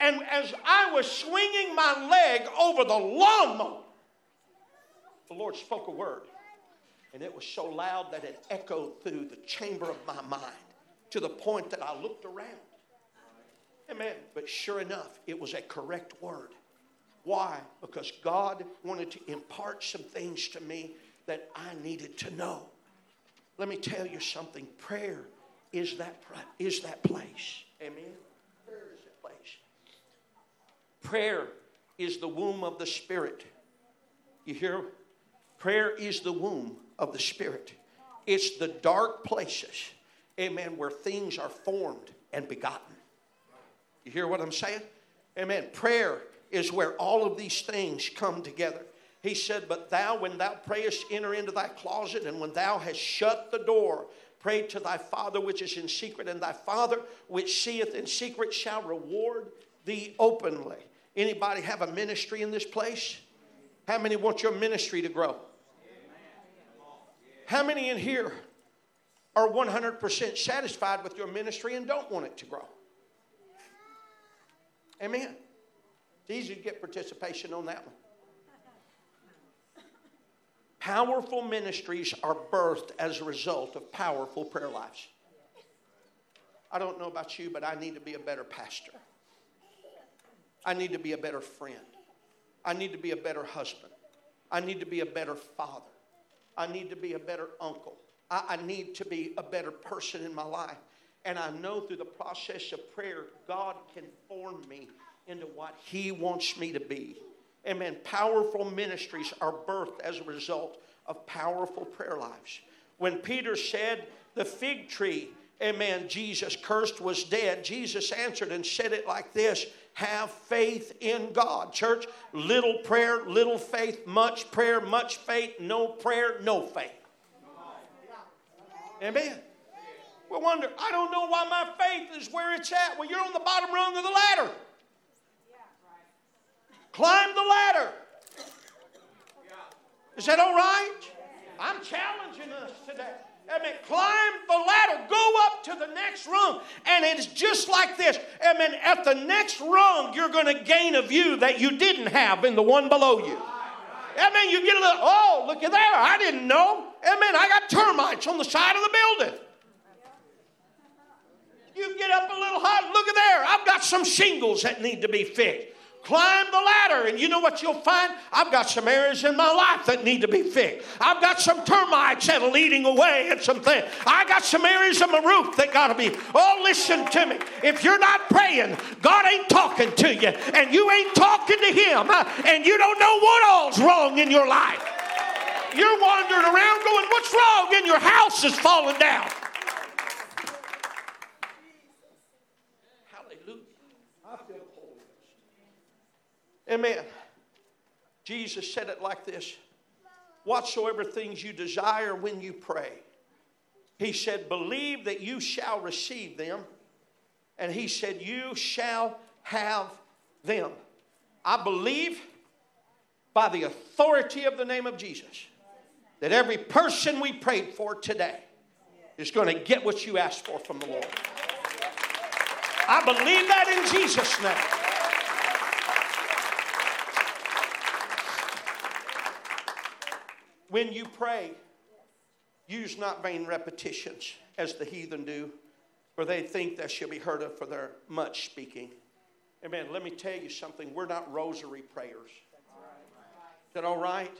And as I was swinging my leg over the lawnmower, the Lord spoke a word. And it was so loud that it echoed through the chamber of my mind to the point that I looked around. Amen. But sure enough, it was a correct word. Why? Because God wanted to impart some things to me that I needed to know. Let me tell you something. Prayer is that, is that place. Amen. Prayer is that place. Prayer is the womb of the Spirit. You hear? Prayer is the womb of the Spirit. It's the dark places, amen, where things are formed and begotten. You hear what I'm saying? Amen. Prayer is where all of these things come together. He said, But thou, when thou prayest, enter into thy closet, and when thou hast shut the door, pray to thy Father which is in secret, and thy Father which seeth in secret shall reward thee openly. Anybody have a ministry in this place? How many want your ministry to grow? How many in here are 100% satisfied with your ministry and don't want it to grow? Amen. It's easy to get participation on that one. Powerful ministries are birthed as a result of powerful prayer lives. I don't know about you, but I need to be a better pastor. I need to be a better friend. I need to be a better husband. I need to be a better father. I need to be a better uncle. I, I need to be a better person in my life. And I know through the process of prayer, God can form me into what He wants me to be. Amen. Powerful ministries are birthed as a result of powerful prayer lives. When Peter said, The fig tree, amen, Jesus cursed was dead, Jesus answered and said it like this Have faith in God. Church, little prayer, little faith, much prayer, much faith, no prayer, no faith. Amen. We wonder, I don't know why my faith is where it's at. Well, you're on the bottom rung of the ladder. Climb the ladder. Is that all right? I'm challenging us today. Amen. Climb the ladder. Go up to the next rung. And it's just like this. Amen. At the next rung, you're going to gain a view that you didn't have in the one below you. Amen. You get a little, oh, look at there. I didn't know. Amen. I got termites on the side of the building. You get up a little high. Look at there. I've got some shingles that need to be fixed. Climb the ladder, and you know what you'll find? I've got some areas in my life that need to be fixed. I've got some termites that are leading away and some things. I got some areas of my roof that got to be. Oh, listen to me. If you're not praying, God ain't talking to you, and you ain't talking to Him, and you don't know what all's wrong in your life. You're wandering around going, What's wrong? And your house is falling down. Amen. Jesus said it like this Whatsoever things you desire when you pray, he said, believe that you shall receive them. And he said, you shall have them. I believe by the authority of the name of Jesus that every person we prayed for today is going to get what you asked for from the Lord. I believe that in Jesus' name. When you pray, use not vain repetitions as the heathen do, for they think they shall be heard of for their much speaking. Amen. Let me tell you something. We're not rosary prayers. Is that all right?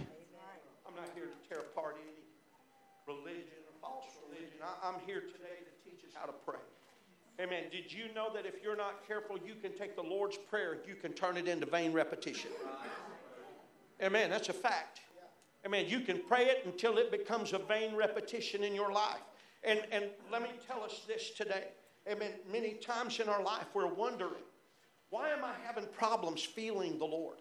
I'm not here to tear apart any religion or false religion. I, I'm here today to teach us how to pray. Amen. Did you know that if you're not careful, you can take the Lord's Prayer and you can turn it into vain repetition? Amen. That's a fact. Amen. You can pray it until it becomes a vain repetition in your life. And, and let me tell us this today. Amen. Many times in our life, we're wondering, why am I having problems feeling the Lord?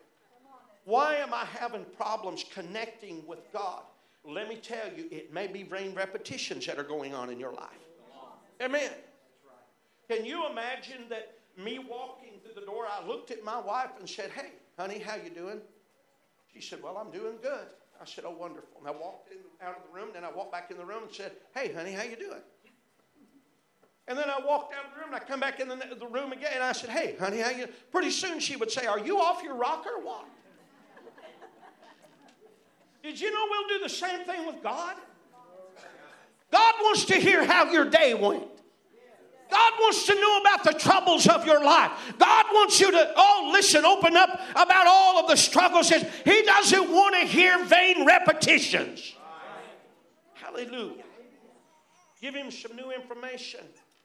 Why am I having problems connecting with God? Let me tell you, it may be vain repetitions that are going on in your life. Amen. Can you imagine that me walking through the door, I looked at my wife and said, Hey, honey, how you doing? She said, Well, I'm doing good. I said, Oh, wonderful. And I walked in, out of the room, then I walked back in the room and said, Hey, honey, how you doing? And then I walked out of the room and I come back in the, the room again and I said, Hey, honey, how you? Pretty soon she would say, Are you off your rocker or what? Did you know we'll do the same thing with God? God wants to hear how your day went. God wants to know about the troubles of your life. God wants you to, oh, listen, open up about all of the struggles. He doesn't want to hear vain repetitions. Hallelujah. Give him some new information.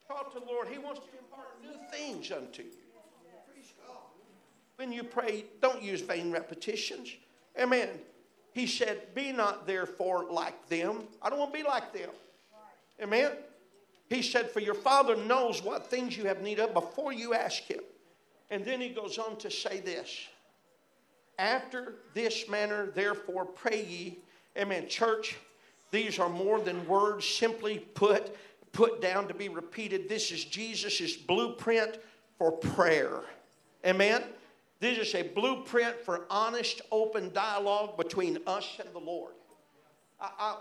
Talk to the Lord. He wants to impart new things unto you. When you pray, don't use vain repetitions. Amen. He said, Be not therefore like them. I don't want to be like them. Amen. He said, For your Father knows what things you have need of before you ask Him. And then he goes on to say this After this manner, therefore, pray ye. Amen. Church, these are more than words simply put, put down to be repeated. This is Jesus' blueprint for prayer. Amen. This is a blueprint for honest, open dialogue between us and the Lord. I,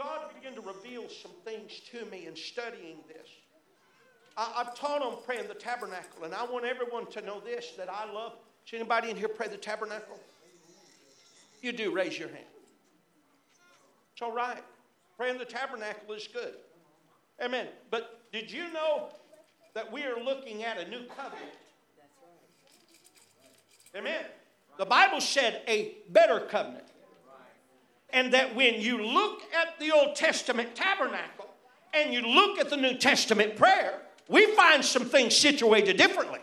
God began to reveal some things to me in studying this. I, have taught on praying the tabernacle, and I want everyone to know this that I love. Does anybody in here pray the tabernacle? You do, raise your hand. It's all right. Praying the tabernacle is good. Amen. But did you know that we are looking at a new covenant? Amen. The Bible said a better covenant. And that when you look at the Old Testament tabernacle and you look at the New Testament prayer, we find some things situated differently.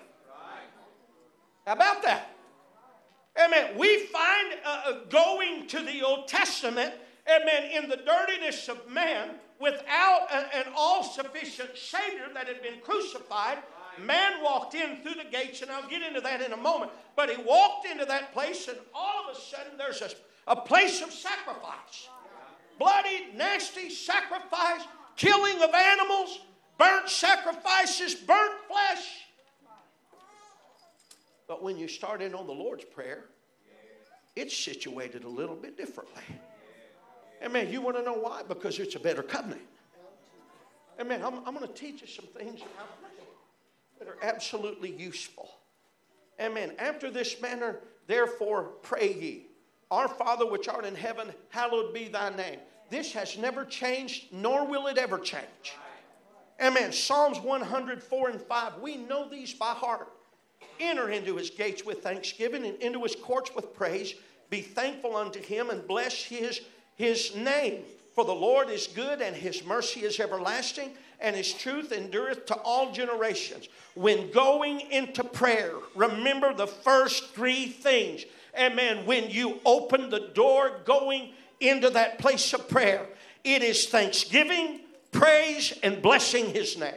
How about that? Amen. We find uh, uh going to the Old Testament, amen, in the dirtiness of man without a, an all sufficient Savior that had been crucified man walked in through the gates, and I'll get into that in a moment. But he walked into that place, and all of a sudden there's a, a place of sacrifice bloody, nasty sacrifice, killing of animals, burnt sacrifices, burnt flesh. But when you start in on the Lord's Prayer, it's situated a little bit differently. Amen. You want to know why? Because it's a better covenant. Amen. I'm, I'm going to teach you some things that are absolutely useful. Amen. After this manner, therefore, pray ye. Our Father which art in heaven, hallowed be thy name. This has never changed, nor will it ever change. Amen. Psalms 104 and 5. We know these by heart. Enter into his gates with thanksgiving and into his courts with praise. Be thankful unto him and bless his, his name. For the Lord is good and his mercy is everlasting and his truth endureth to all generations. When going into prayer, remember the first three things. Amen. When you open the door going into that place of prayer, it is thanksgiving, praise, and blessing his name.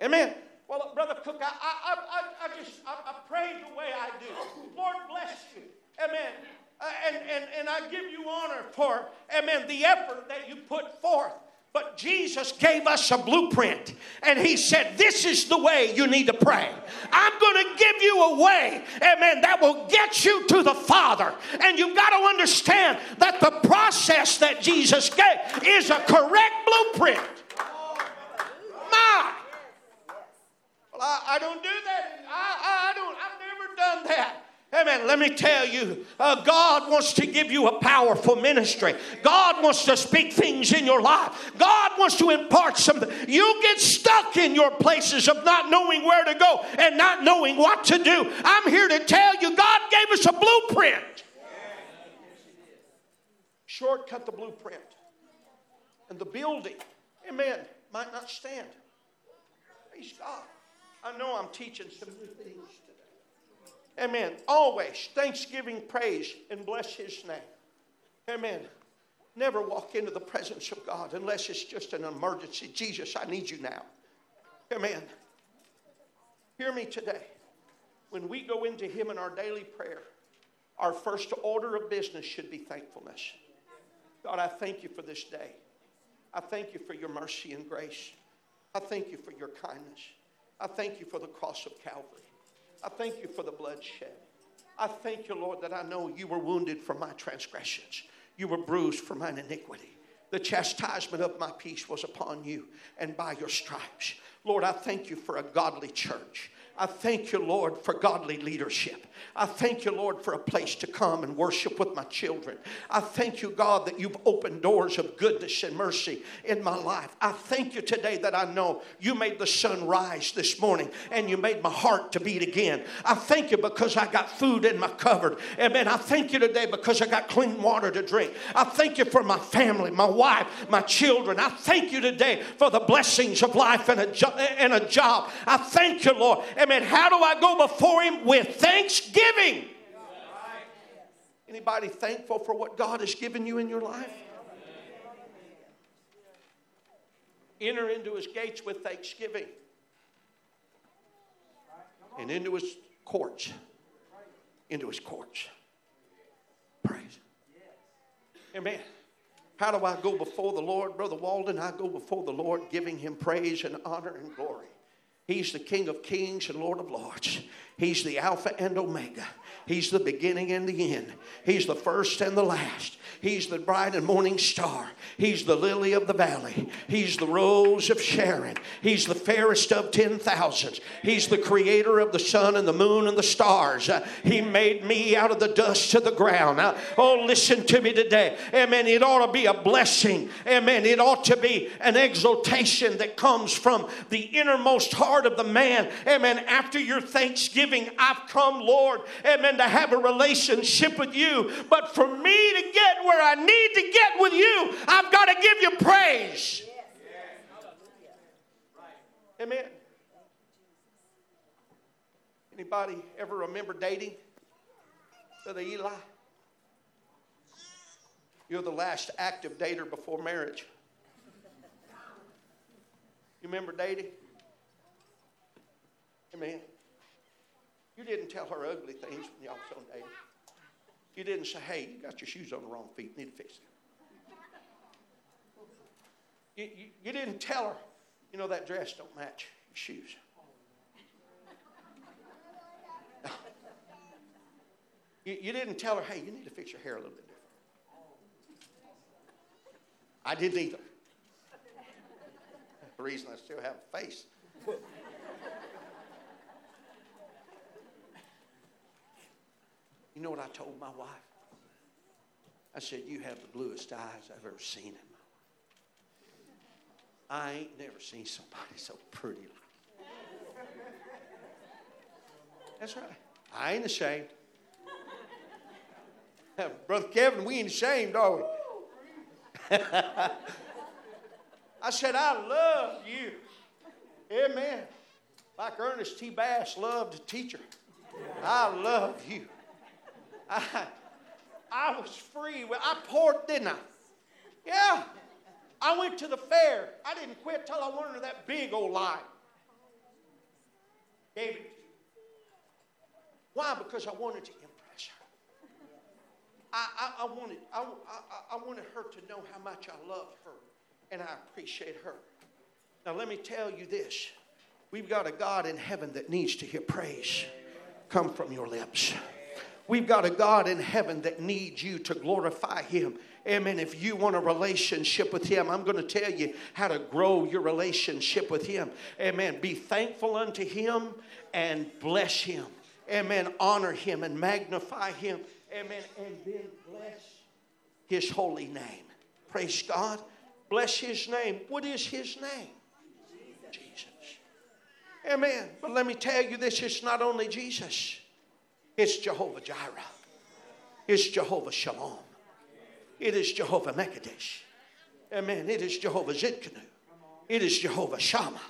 Amen. Well, Brother Cook, I, I, I, I just I, I pray the way I do. Lord bless you. Amen. Uh, and, and, and I give you honor for, amen, the effort that you put forth. But Jesus gave us a blueprint and He said, This is the way you need to pray. I'm going to give you a way, amen, that will get you to the Father. And you've got to understand that the process that Jesus gave is a correct blueprint. My. Well, I, I don't do that. I, I, I don't, I've never done that. Amen. Let me tell you, uh, God wants to give you a powerful ministry. God wants to speak things in your life. God wants to impart something. You get stuck in your places of not knowing where to go and not knowing what to do. I'm here to tell you, God gave us a blueprint. Shortcut the blueprint. And the building, amen, might not stand. Praise God. I know I'm teaching some new things. Amen. Always thanksgiving, praise, and bless His name. Amen. Never walk into the presence of God unless it's just an emergency. Jesus, I need you now. Amen. Hear me today. When we go into Him in our daily prayer, our first order of business should be thankfulness. God, I thank you for this day. I thank you for your mercy and grace. I thank you for your kindness. I thank you for the cross of Calvary. I thank you for the blood shed. I thank you, Lord, that I know you were wounded for my transgressions, you were bruised for mine iniquity. The chastisement of my peace was upon you, and by your stripes. Lord, I thank you for a godly church. I thank you, Lord, for godly leadership. I thank you, Lord, for a place to come and worship with my children. I thank you, God, that you've opened doors of goodness and mercy in my life. I thank you today that I know you made the sun rise this morning and you made my heart to beat again. I thank you because I got food in my cupboard. Amen. I thank you today because I got clean water to drink. I thank you for my family, my wife, my children. I thank you today for the blessings of life and a, jo- and a job. I thank you, Lord. Amen. How do I go before Him? With thanksgiving. Anybody thankful for what God has given you in your life? Enter into His gates with thanksgiving and into His courts. Into His courts. Praise. Amen. How do I go before the Lord? Brother Walden, I go before the Lord giving him praise and honor and glory. He's the King of kings and Lord of lords. He's the Alpha and Omega. He's the beginning and the end. He's the first and the last. He's the bright and morning star. He's the lily of the valley. He's the rose of Sharon. He's the fairest of ten thousands. He's the creator of the sun and the moon and the stars. Uh, he made me out of the dust to the ground. Uh, oh, listen to me today. Amen. It ought to be a blessing. Amen. It ought to be an exaltation that comes from the innermost heart of the man. Amen. After your thanksgiving, I've come, Lord. Amen. To have a relationship with you. But for me to get where I need to get with you, I've got to give you praise. Amen. Anybody ever remember dating? Brother Eli? You're the last active dater before marriage. You remember dating? Amen. You didn't tell her ugly things when y'all was on dating. You didn't say, hey, you got your shoes on the wrong feet, need to fix them. You, you, you didn't tell her, you know, that dress don't match your shoes. You, you didn't tell her, hey, you need to fix your hair a little bit different. I didn't either. the reason I still have a face. You know what I told my wife? I said, You have the bluest eyes I've ever seen in my life. I ain't never seen somebody so pretty. That's right. I ain't ashamed. Brother Kevin, we ain't ashamed, are we? I said, I love you. Amen. Like Ernest T. Bass loved a teacher. I love you. I, I was free. I poured, didn't I? Yeah. I went to the fair. I didn't quit till I learned that big old lie. It. Why? Because I wanted to impress her. I, I, I wanted, I, I, I wanted her to know how much I love her and I appreciate her. Now, let me tell you this we've got a God in heaven that needs to hear praise come from your lips. We've got a God in heaven that needs you to glorify Him. Amen. If you want a relationship with Him, I'm going to tell you how to grow your relationship with Him. Amen. Be thankful unto Him and bless Him. amen, honor him and magnify him, amen, and then bless his holy name. Praise God. Bless his name. What is his name? Jesus. Amen. But let me tell you this it's not only Jesus, it's Jehovah Jireh, it's Jehovah Shalom, it is Jehovah Mekadesh. Amen. It is Jehovah Zidkenu, it is Jehovah Shammah.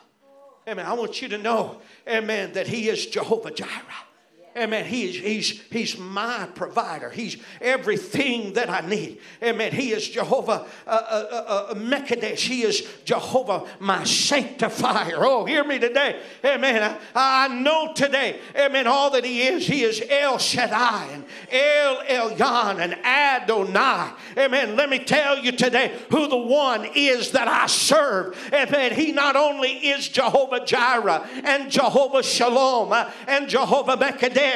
Amen. I want you to know, amen, that he is Jehovah Jireh. Amen. He's, he's, he's my provider. He's everything that I need. Amen. He is Jehovah uh, uh, uh, Mekadesh. He is Jehovah my sanctifier. Oh, hear me today. Amen. I, I know today, amen, all that he is. He is El Shaddai and El Elyon and Adonai. Amen. Let me tell you today who the one is that I serve. Amen. He not only is Jehovah Jireh and Jehovah Shalom uh, and Jehovah Mekadesh.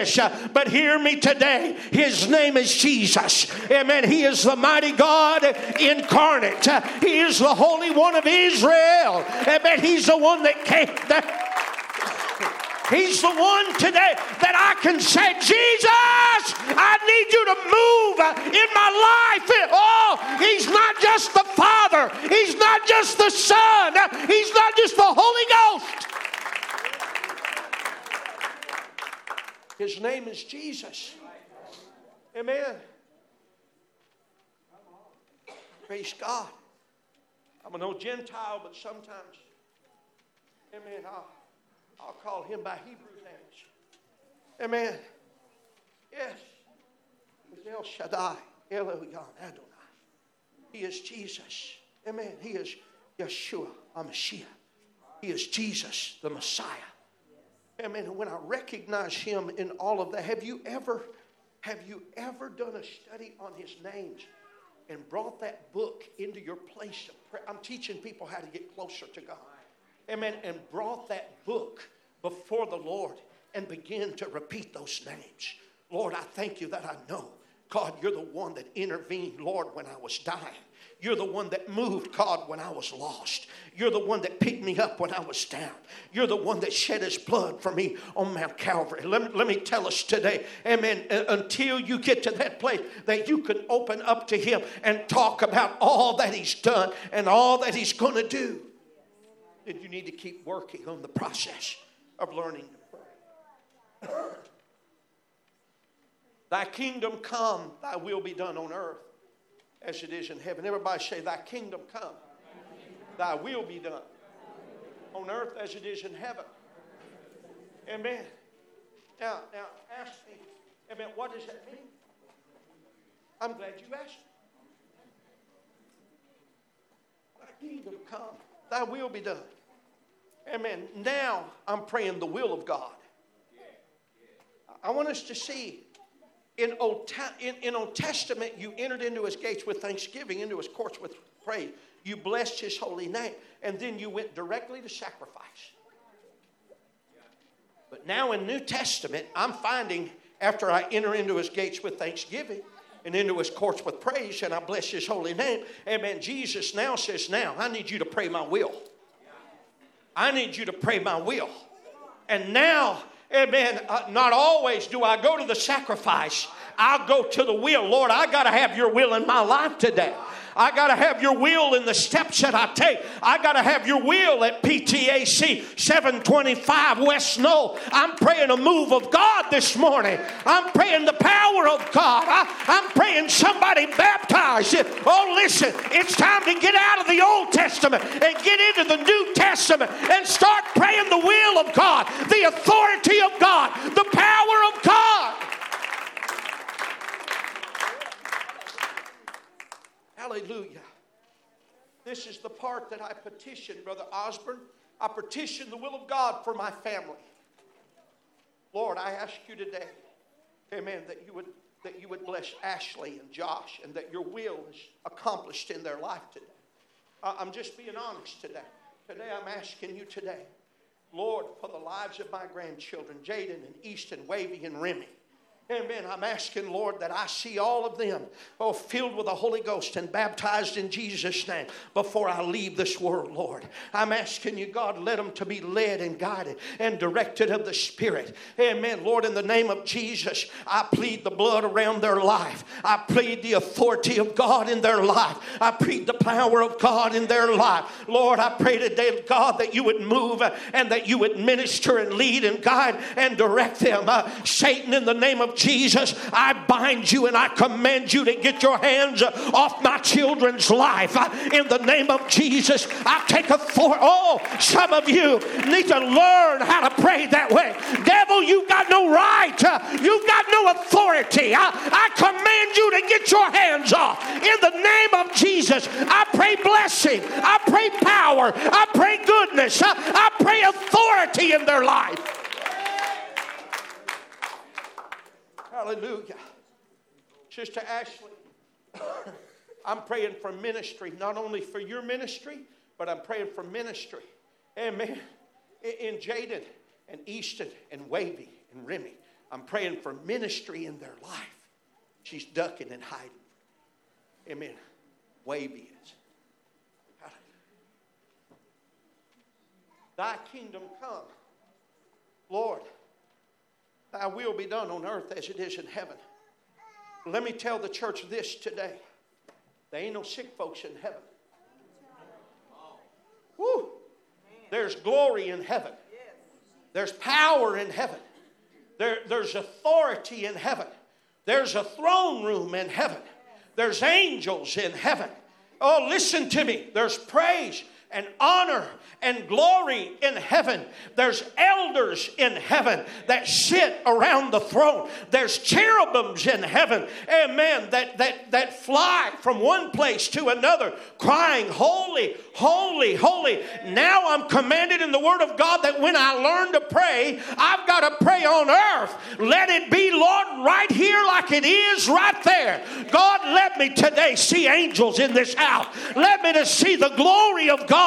But hear me today. His name is Jesus. Amen. He is the mighty God incarnate. He is the Holy One of Israel. Amen. He's the one that came. That, He's the one today that I can say, Jesus, I need you to move in my life. Oh, He's not just the Father, He's not just the Son, He's not just the Holy Ghost. His name is Jesus. Amen. Praise God. I'm an old Gentile, but sometimes, amen, I'll, I'll call him by Hebrew names. Amen. Yes. El Shaddai, Elohim, Adonai. He is Jesus. Amen. He is Yeshua, HaMashiach. He is Jesus, the Messiah. Amen. When I recognize him in all of that, have you ever, have you ever done a study on his names and brought that book into your place of prayer? I'm teaching people how to get closer to God. Amen. And brought that book before the Lord and begin to repeat those names. Lord, I thank you that I know. God, you're the one that intervened, Lord, when I was dying. You're the one that moved, God, when I was lost. You're the one that picked me up when I was down. You're the one that shed his blood for me on Mount Calvary. Let me, let me tell us today, amen, uh, until you get to that place that you can open up to him and talk about all that he's done and all that he's going to do, then you need to keep working on the process of learning to pray. Thy kingdom come, thy will be done on earth as it is in heaven. Everybody say, Thy kingdom come, thy will be done on earth as it is in heaven. Amen. Now, now ask me, amen, what does that mean? I'm glad you asked. Thy kingdom come, thy will be done. Amen. Now I'm praying the will of God. I want us to see in Old, in, in Old Testament, you entered into his gates with thanksgiving, into his courts with praise. You blessed his holy name, and then you went directly to sacrifice. But now in New Testament, I'm finding after I enter into his gates with thanksgiving and into his courts with praise, and I bless his holy name, amen. Jesus now says, Now I need you to pray my will. I need you to pray my will. And now Amen. Uh, not always do I go to the sacrifice. I'll go to the will. Lord, I got to have your will in my life today. I got to have your will in the steps that I take. I got to have your will at PTAC 725 West Knoll. I'm praying a move of God this morning. I'm praying the power of God. I, am praying somebody baptized. Oh, listen, it's time to get out of the Old Testament and get into the New Testament and start praying the will of God, the authority of God, the power of God. Hallelujah. This is the part that I petition, Brother Osborne. I petition the will of God for my family. Lord, I ask you today, amen, that you would that you would bless Ashley and Josh and that your will is accomplished in their life today. I'm just being honest today. Today I'm asking you today, Lord, for the lives of my grandchildren, Jaden and Easton, Wavy and Remy. Amen. I'm asking, Lord, that I see all of them, oh, filled with the Holy Ghost and baptized in Jesus' name before I leave this world, Lord. I'm asking you, God, let them to be led and guided and directed of the Spirit. Amen. Lord, in the name of Jesus, I plead the blood around their life. I plead the authority of God in their life. I plead the power of God in their life. Lord, I pray today, God, that you would move and that you would minister and lead and guide and direct them. Uh, Satan, in the name of Jesus, I bind you and I command you to get your hands off my children's life. In the name of Jesus, I take authority. Oh, some of you need to learn how to pray that way. Devil, you've got no right. You've got no authority. I, I command you to get your hands off. In the name of Jesus, I pray blessing. I pray power. I pray goodness. I, I pray authority in their life. Hallelujah. Sister Ashley, I'm praying for ministry, not only for your ministry, but I'm praying for ministry. Amen. In Jaden and Easton and Wavy and Remy, I'm praying for ministry in their life. She's ducking and hiding. Amen. Wavy is. Thy kingdom come. Lord, Thy will be done on earth as it is in heaven. Let me tell the church this today. There ain't no sick folks in heaven. Woo. There's glory in heaven. There's power in heaven. There, there's authority in heaven. There's a throne room in heaven. There's angels in heaven. Oh, listen to me. There's praise and honor and glory in heaven. There's elders in heaven that sit around the throne. There's cherubims in heaven, amen, that, that, that fly from one place to another, crying, Holy, holy, holy. Now I'm commanded in the Word of God that when I learn to pray, I've got to pray on earth. Let it be, Lord, right here like it is right there. God, let me today see angels in this house. Let me to see the glory of God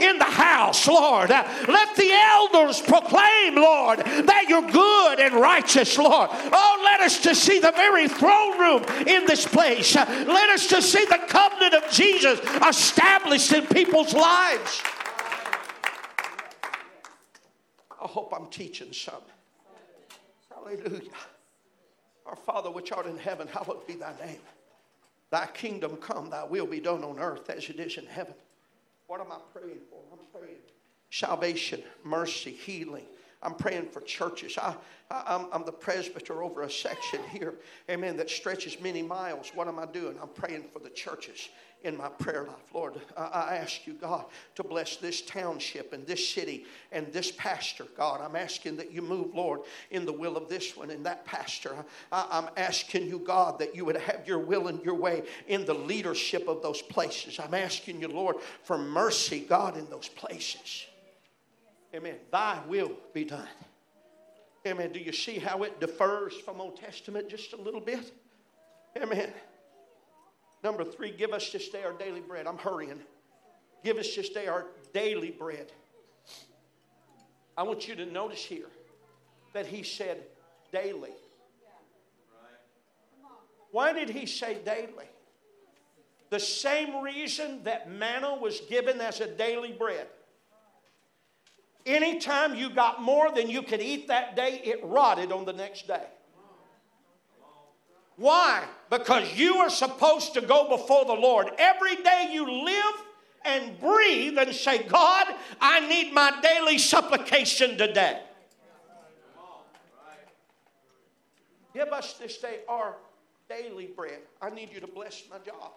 in the house house, Lord. Let the elders proclaim, Lord, that you're good and righteous, Lord. Oh, let us to see the very throne room in this place. Let us to see the covenant of Jesus established in people's lives. I hope I'm teaching some. Hallelujah. Our Father which art in heaven, hallowed be thy name. Thy kingdom come, thy will be done on earth as it is in heaven. What am I praying for? I'm praying salvation, mercy, healing. I'm praying for churches. I, I, am the presbyter over a section here, amen, that stretches many miles. What am I doing? I'm praying for the churches in my prayer life. Lord, I ask you, God, to bless this township and this city and this pastor, God. I'm asking that you move, Lord, in the will of this one and that pastor. I'm asking you, God, that you would have your will and your way in the leadership of those places. I'm asking you, Lord, for mercy, God, in those places. Amen. Thy will be done. Amen. Do you see how it differs from Old Testament just a little bit? Amen. Number three, give us this day our daily bread. I'm hurrying. Give us this day our daily bread. I want you to notice here that he said daily. Why did he say daily? The same reason that manna was given as a daily bread. Anytime you got more than you could eat that day, it rotted on the next day. Why? Because you are supposed to go before the Lord every day you live and breathe and say, God, I need my daily supplication today. Give us this day our daily bread. I need you to bless my job.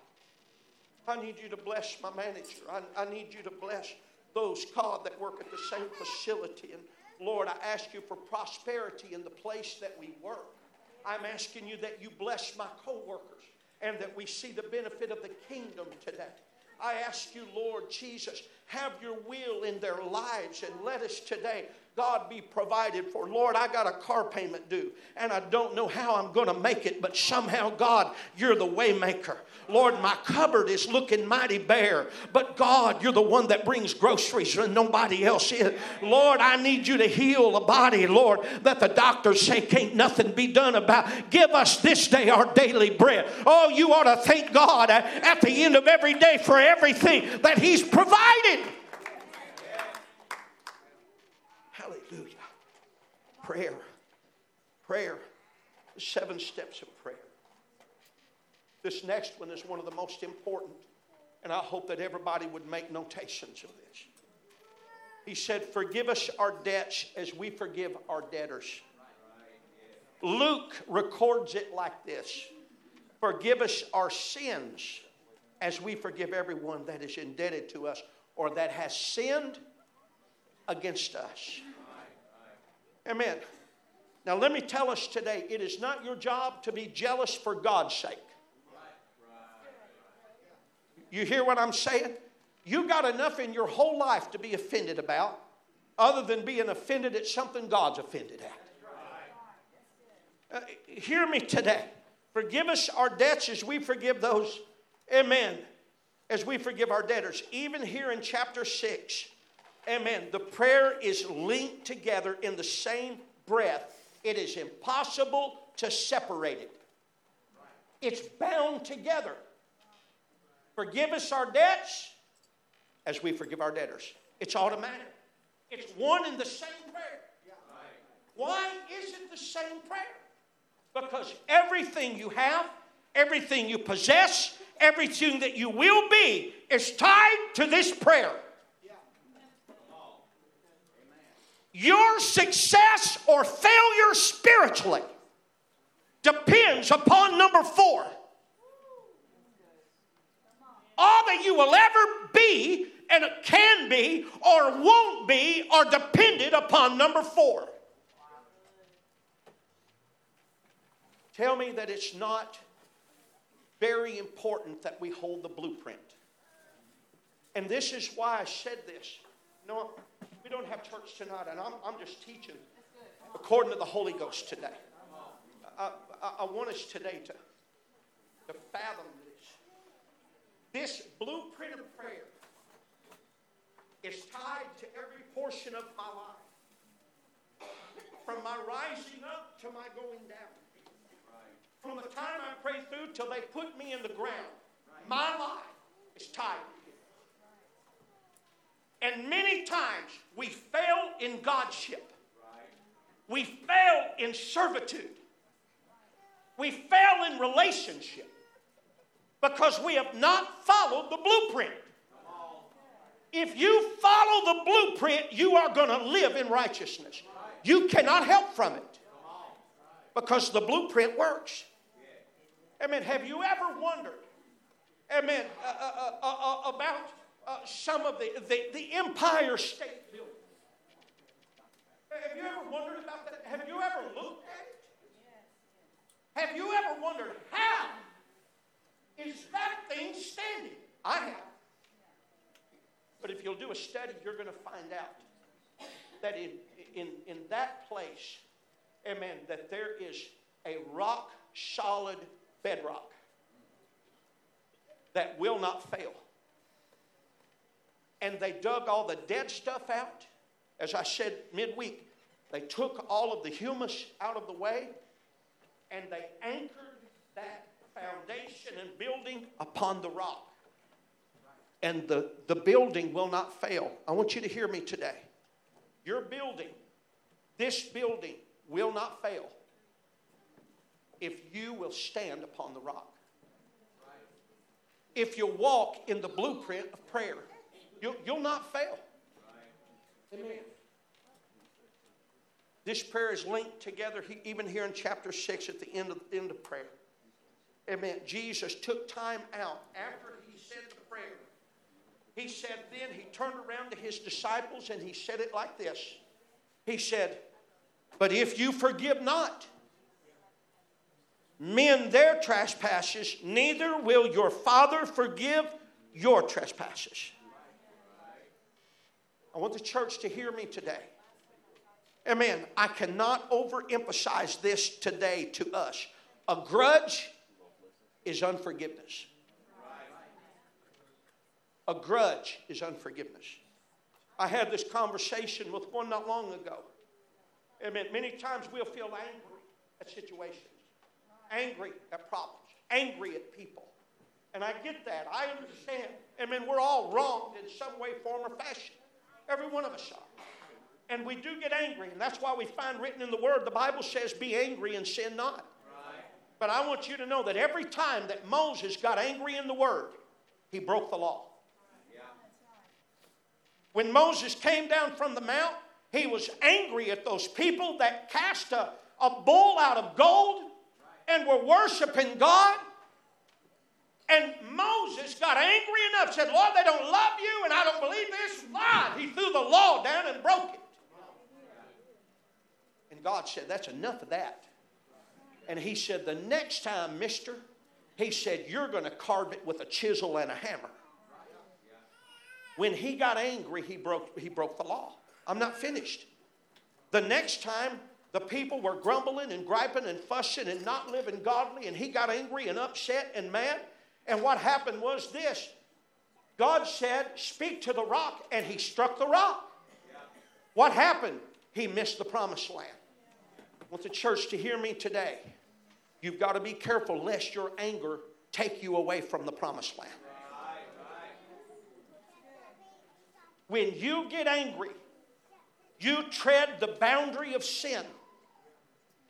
I need you to bless my manager. I, I need you to bless those, God, that work at the same facility. And Lord, I ask you for prosperity in the place that we work. I'm asking you that you bless my coworkers and that we see the benefit of the kingdom today. I ask you, Lord Jesus, have your will in their lives and let us today God be provided for. Lord, I got a car payment due and I don't know how I'm going to make it, but somehow, God, you're the waymaker. Lord, my cupboard is looking mighty bare, but God, you're the one that brings groceries when nobody else is. Lord, I need you to heal a body, Lord, that the doctors say can't nothing be done about. Give us this day our daily bread. Oh, you ought to thank God at the end of every day for everything that He's provided. Hallelujah. Prayer. Prayer. Seven steps of prayer. This next one is one of the most important, and I hope that everybody would make notations of this. He said, Forgive us our debts as we forgive our debtors. Luke records it like this Forgive us our sins as we forgive everyone that is indebted to us or that has sinned against us. Amen. Now, let me tell us today it is not your job to be jealous for God's sake. You hear what I'm saying? You got enough in your whole life to be offended about, other than being offended at something God's offended at. Uh, hear me today. Forgive us our debts as we forgive those, amen, as we forgive our debtors. Even here in chapter 6, Amen. The prayer is linked together in the same breath. It is impossible to separate it. It's bound together. Forgive us our debts as we forgive our debtors. It's automatic. It's one and the same prayer. Why is it the same prayer? Because everything you have, everything you possess, everything that you will be is tied to this prayer. Your success or failure spiritually depends upon number four. All that you will ever be and can be or won't be are dependent upon number four. Tell me that it's not very important that we hold the blueprint. And this is why I said this. No, we don't have church tonight, and I'm, I'm just teaching according to the Holy Ghost today. I, I, I want us today to, to fathom this. Blueprint of prayer is tied to every portion of my life. From my rising up to my going down. From the time I pray through till they put me in the ground. My life is tied and many times we fail in Godship. We fail in servitude. We fail in relationship because we have not followed the blueprint. If you follow the blueprint, you are going to live in righteousness. You cannot help from it because the blueprint works. Amen. Have you ever wondered, amen, uh, uh, uh, uh about uh, some of the, the, the Empire State Building. Have you ever wondered about that? Have you ever looked at it? Have you ever wondered how is that thing standing? I have. But if you'll do a study, you're going to find out that in, in, in that place, amen, that there is a rock solid bedrock that will not fail and they dug all the dead stuff out. As I said midweek, they took all of the humus out of the way and they anchored that foundation and building upon the rock. And the, the building will not fail. I want you to hear me today. Your building, this building, will not fail if you will stand upon the rock. If you walk in the blueprint of prayer. You'll, you'll not fail. Amen. This prayer is linked together, even here in chapter 6 at the end of, end of prayer. Amen. Jesus took time out after he said the prayer. He said, then he turned around to his disciples and he said it like this He said, But if you forgive not men their trespasses, neither will your Father forgive your trespasses. I want the church to hear me today. Amen. I cannot overemphasize this today to us. A grudge is unforgiveness. A grudge is unforgiveness. I had this conversation with one not long ago. Amen. Many times we'll feel angry at situations, angry at problems, angry at people. And I get that. I understand. Amen. We're all wronged in some way, form, or fashion. Every one of us are. And we do get angry. And that's why we find written in the Word, the Bible says, be angry and sin not. But I want you to know that every time that Moses got angry in the Word, he broke the law. When Moses came down from the mount, he was angry at those people that cast a, a bull out of gold and were worshiping God. And Moses got angry enough, said, Lord, they don't love you, and I don't believe this. God, he threw the law down and broke it. And God said, That's enough of that. And he said, The next time, mister, he said, You're going to carve it with a chisel and a hammer. When he got angry, he broke, he broke the law. I'm not finished. The next time, the people were grumbling and griping and fussing and not living godly, and he got angry and upset and mad. And what happened was this God said, Speak to the rock, and he struck the rock. What happened? He missed the promised land. I want the church to hear me today. You've got to be careful lest your anger take you away from the promised land. when you get angry, you tread the boundary of sin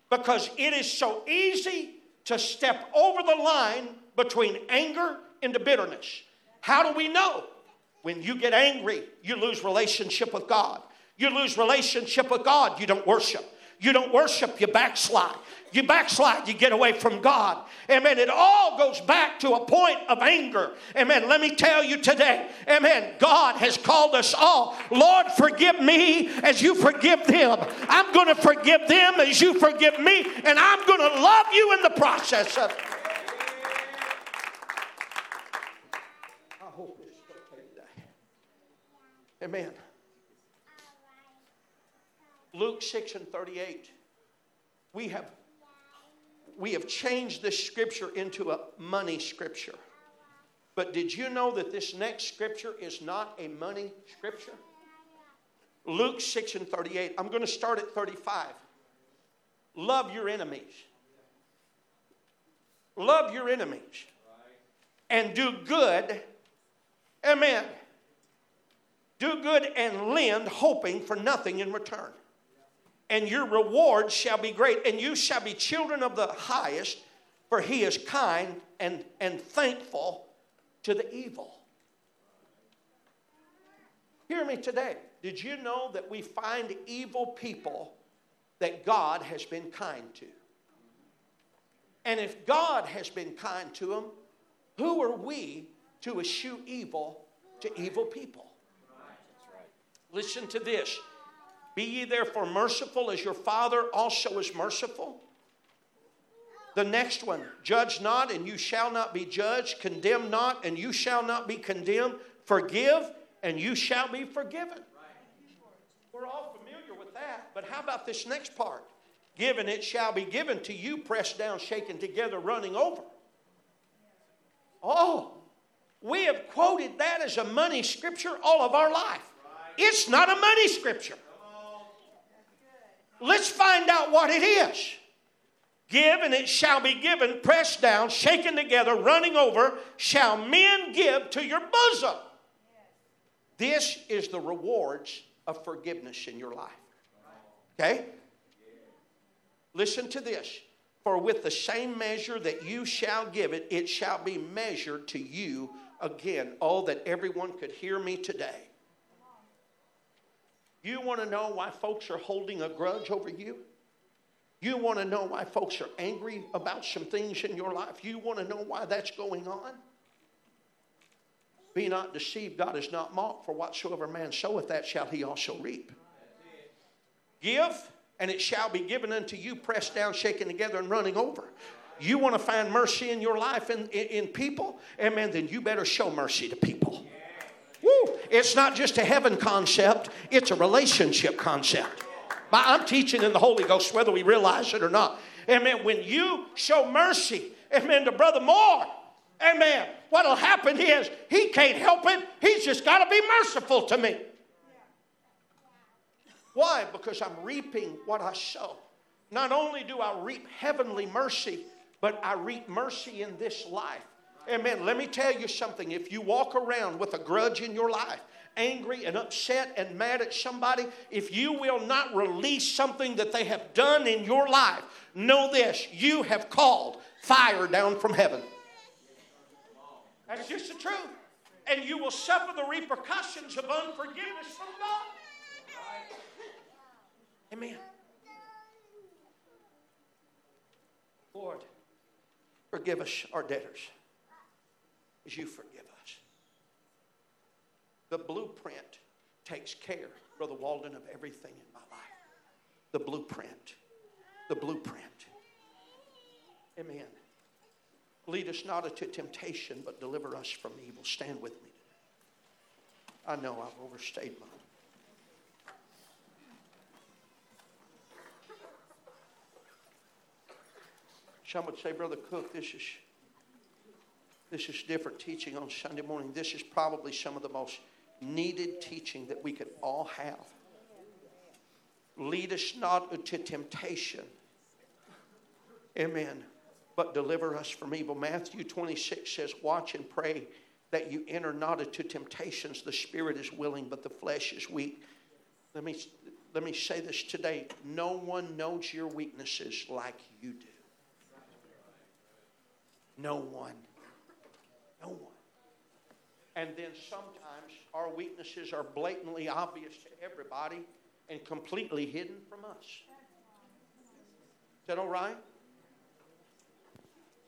because it is so easy to step over the line between anger into bitterness. How do we know? When you get angry, you lose relationship with God. You lose relationship with God, you don't worship. You don't worship, you backslide. You backslide, you get away from God. Amen. It all goes back to a point of anger. Amen. Let me tell you today, amen. God has called us all. Lord, forgive me as you forgive them. I'm going to forgive them as you forgive me, and I'm going to love you in the process of it. Amen. Luke 6 and 38. We have, we have changed this scripture into a money scripture. But did you know that this next scripture is not a money scripture? Luke 6 and 38. I'm going to start at 35. Love your enemies. Love your enemies. And do good. Amen. Do good and lend, hoping for nothing in return and your reward shall be great, and you shall be children of the highest, for he is kind and, and thankful to the evil. Hear me today. Did you know that we find evil people that God has been kind to? And if God has been kind to them, who are we to eschew evil to evil people? Listen to this. Be ye therefore merciful as your Father also is merciful. The next one, judge not and you shall not be judged, condemn not and you shall not be condemned, forgive and you shall be forgiven. We're all familiar with that, but how about this next part? Given it shall be given to you, pressed down, shaken together, running over. Oh, we have quoted that as a money scripture all of our life. It's not a money scripture. Let's find out what it is. Give and it shall be given, pressed down, shaken together, running over, shall men give to your bosom. This is the rewards of forgiveness in your life. Okay? Listen to this. For with the same measure that you shall give it, it shall be measured to you again. Oh, that everyone could hear me today. You want to know why folks are holding a grudge over you? You want to know why folks are angry about some things in your life? You want to know why that's going on? Be not deceived, God is not mocked, for whatsoever man soweth, that shall he also reap. Give, and it shall be given unto you, pressed down, shaken together, and running over. You want to find mercy in your life and in, in, people? Amen. Then you better show mercy to people. It's not just a heaven concept, it's a relationship concept. But I'm teaching in the Holy Ghost whether we realize it or not. Amen. When you show mercy, amen, to Brother Moore, amen, what'll happen is he can't help it. He's just got to be merciful to me. Why? Because I'm reaping what I sow. Not only do I reap heavenly mercy, but I reap mercy in this life. Amen. Let me tell you something. If you walk around with a grudge in your life, angry and upset and mad at somebody, if you will not release something that they have done in your life, know this you have called fire down from heaven. That's just the truth. And you will suffer the repercussions of unforgiveness from God. Amen. Lord, forgive us our debtors as you forgive us. The blueprint takes care, Brother Walden, of everything in my life. The blueprint. The blueprint. Amen. Lead us not into temptation, but deliver us from evil. Stand with me. I know I've overstayed my Some would say, Brother Cook, this is this is different teaching on Sunday morning. This is probably some of the most needed teaching that we could all have. Lead us not into temptation. Amen. But deliver us from evil. Matthew 26 says, Watch and pray that you enter not into temptations. The spirit is willing, but the flesh is weak. Let me, let me say this today. No one knows your weaknesses like you do. No one. No one. And then sometimes our weaknesses are blatantly obvious to everybody and completely hidden from us. Is that all right?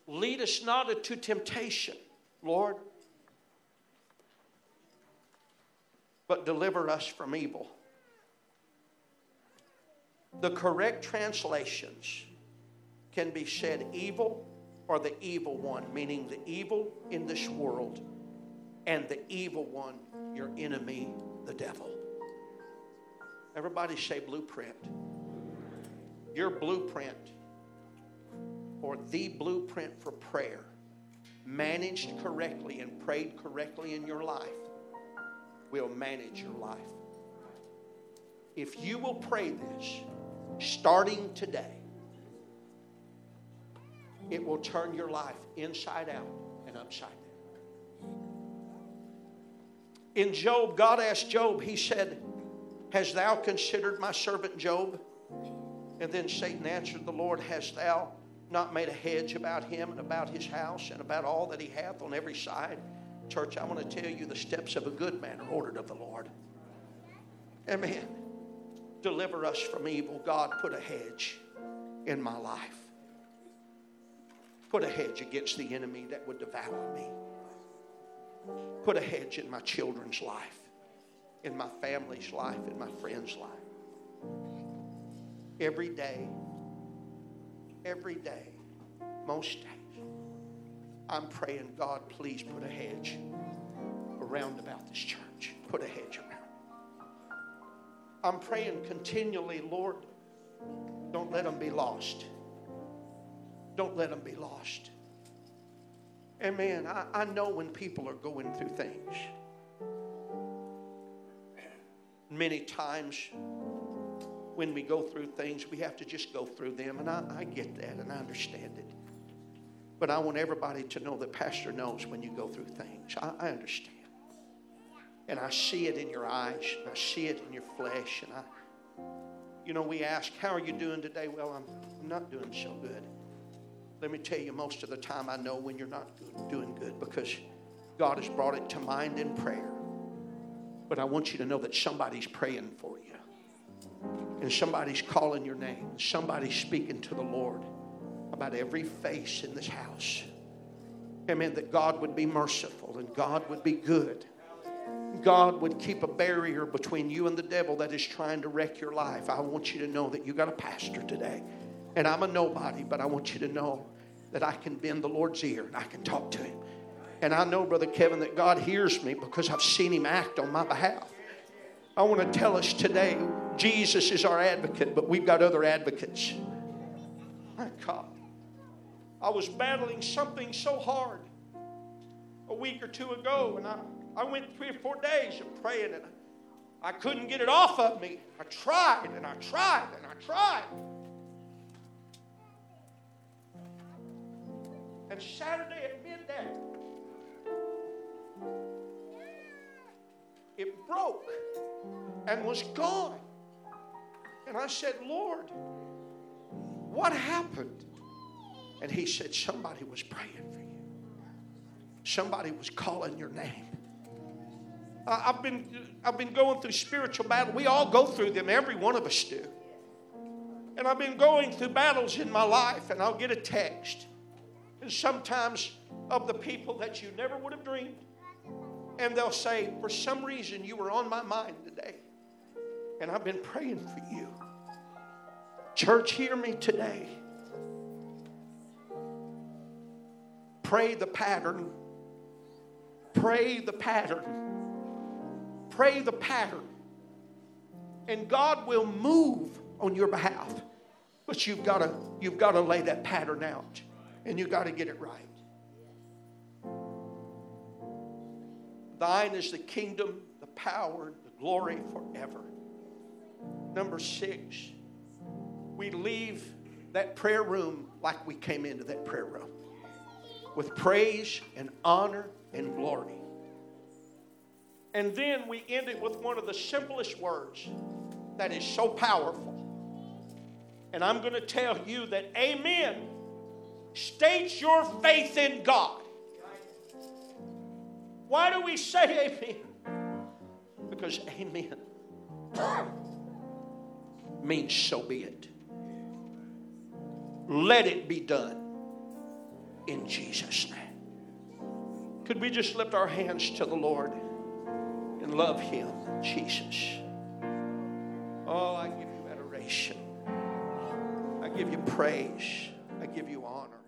Lead us not into temptation, Lord, but deliver us from evil. The correct translations can be said evil or the evil one, meaning the evil in this world and the evil one, your enemy, the devil. Everybody say blueprint. Your blueprint or the blueprint for prayer, managed correctly and prayed correctly in your life, will manage your life. If you will pray this starting today, it will turn your life inside out and upside down. In Job, God asked Job, He said, Has thou considered my servant Job? And then Satan answered the Lord, Hast thou not made a hedge about him and about his house and about all that he hath on every side? Church, I want to tell you the steps of a good man are ordered of the Lord. Amen. Deliver us from evil. God, put a hedge in my life. Put a hedge against the enemy that would devour me. Put a hedge in my children's life, in my family's life, in my friend's life. Every day, every day, most days, I'm praying, God, please put a hedge around about this church. Put a hedge around. I'm praying continually, Lord, don't let them be lost. Don't let them be lost. Amen. I, I know when people are going through things. Many times when we go through things, we have to just go through them. And I, I get that and I understand it. But I want everybody to know that Pastor knows when you go through things. I, I understand. And I see it in your eyes, and I see it in your flesh. And I, you know, we ask, How are you doing today? Well, I'm, I'm not doing so good. Let me tell you, most of the time I know when you're not doing good because God has brought it to mind in prayer. But I want you to know that somebody's praying for you. And somebody's calling your name. Somebody's speaking to the Lord about every face in this house. Amen. That God would be merciful and God would be good. God would keep a barrier between you and the devil that is trying to wreck your life. I want you to know that you got a pastor today. And I'm a nobody, but I want you to know that I can bend the Lord's ear and I can talk to Him. And I know, Brother Kevin, that God hears me because I've seen Him act on my behalf. I want to tell us today Jesus is our advocate, but we've got other advocates. My God. I was battling something so hard a week or two ago, and I, I went three or four days of praying, and I couldn't get it off of me. I tried, and I tried, and I tried. And Saturday at midday, it broke and was gone. And I said, Lord, what happened? And he said, Somebody was praying for you, somebody was calling your name. I've been, I've been going through spiritual battle. We all go through them, every one of us do. And I've been going through battles in my life, and I'll get a text. And sometimes of the people that you never would have dreamed. And they'll say, For some reason, you were on my mind today. And I've been praying for you. Church, hear me today. Pray the pattern. Pray the pattern. Pray the pattern. And God will move on your behalf. But you've got to you've got to lay that pattern out and you've got to get it right. Thine is the kingdom, the power, the glory forever. Number six, we leave that prayer room like we came into that prayer room with praise and honor and glory. And then we end it with one of the simplest words that is so powerful. And I'm going to tell you that amen states your faith in God. Why do we say amen? Because amen means so be it. Let it be done in Jesus' name. Could we just lift our hands to the Lord and love Him, Jesus? Oh, I give you adoration. I give you praise. I give you honor.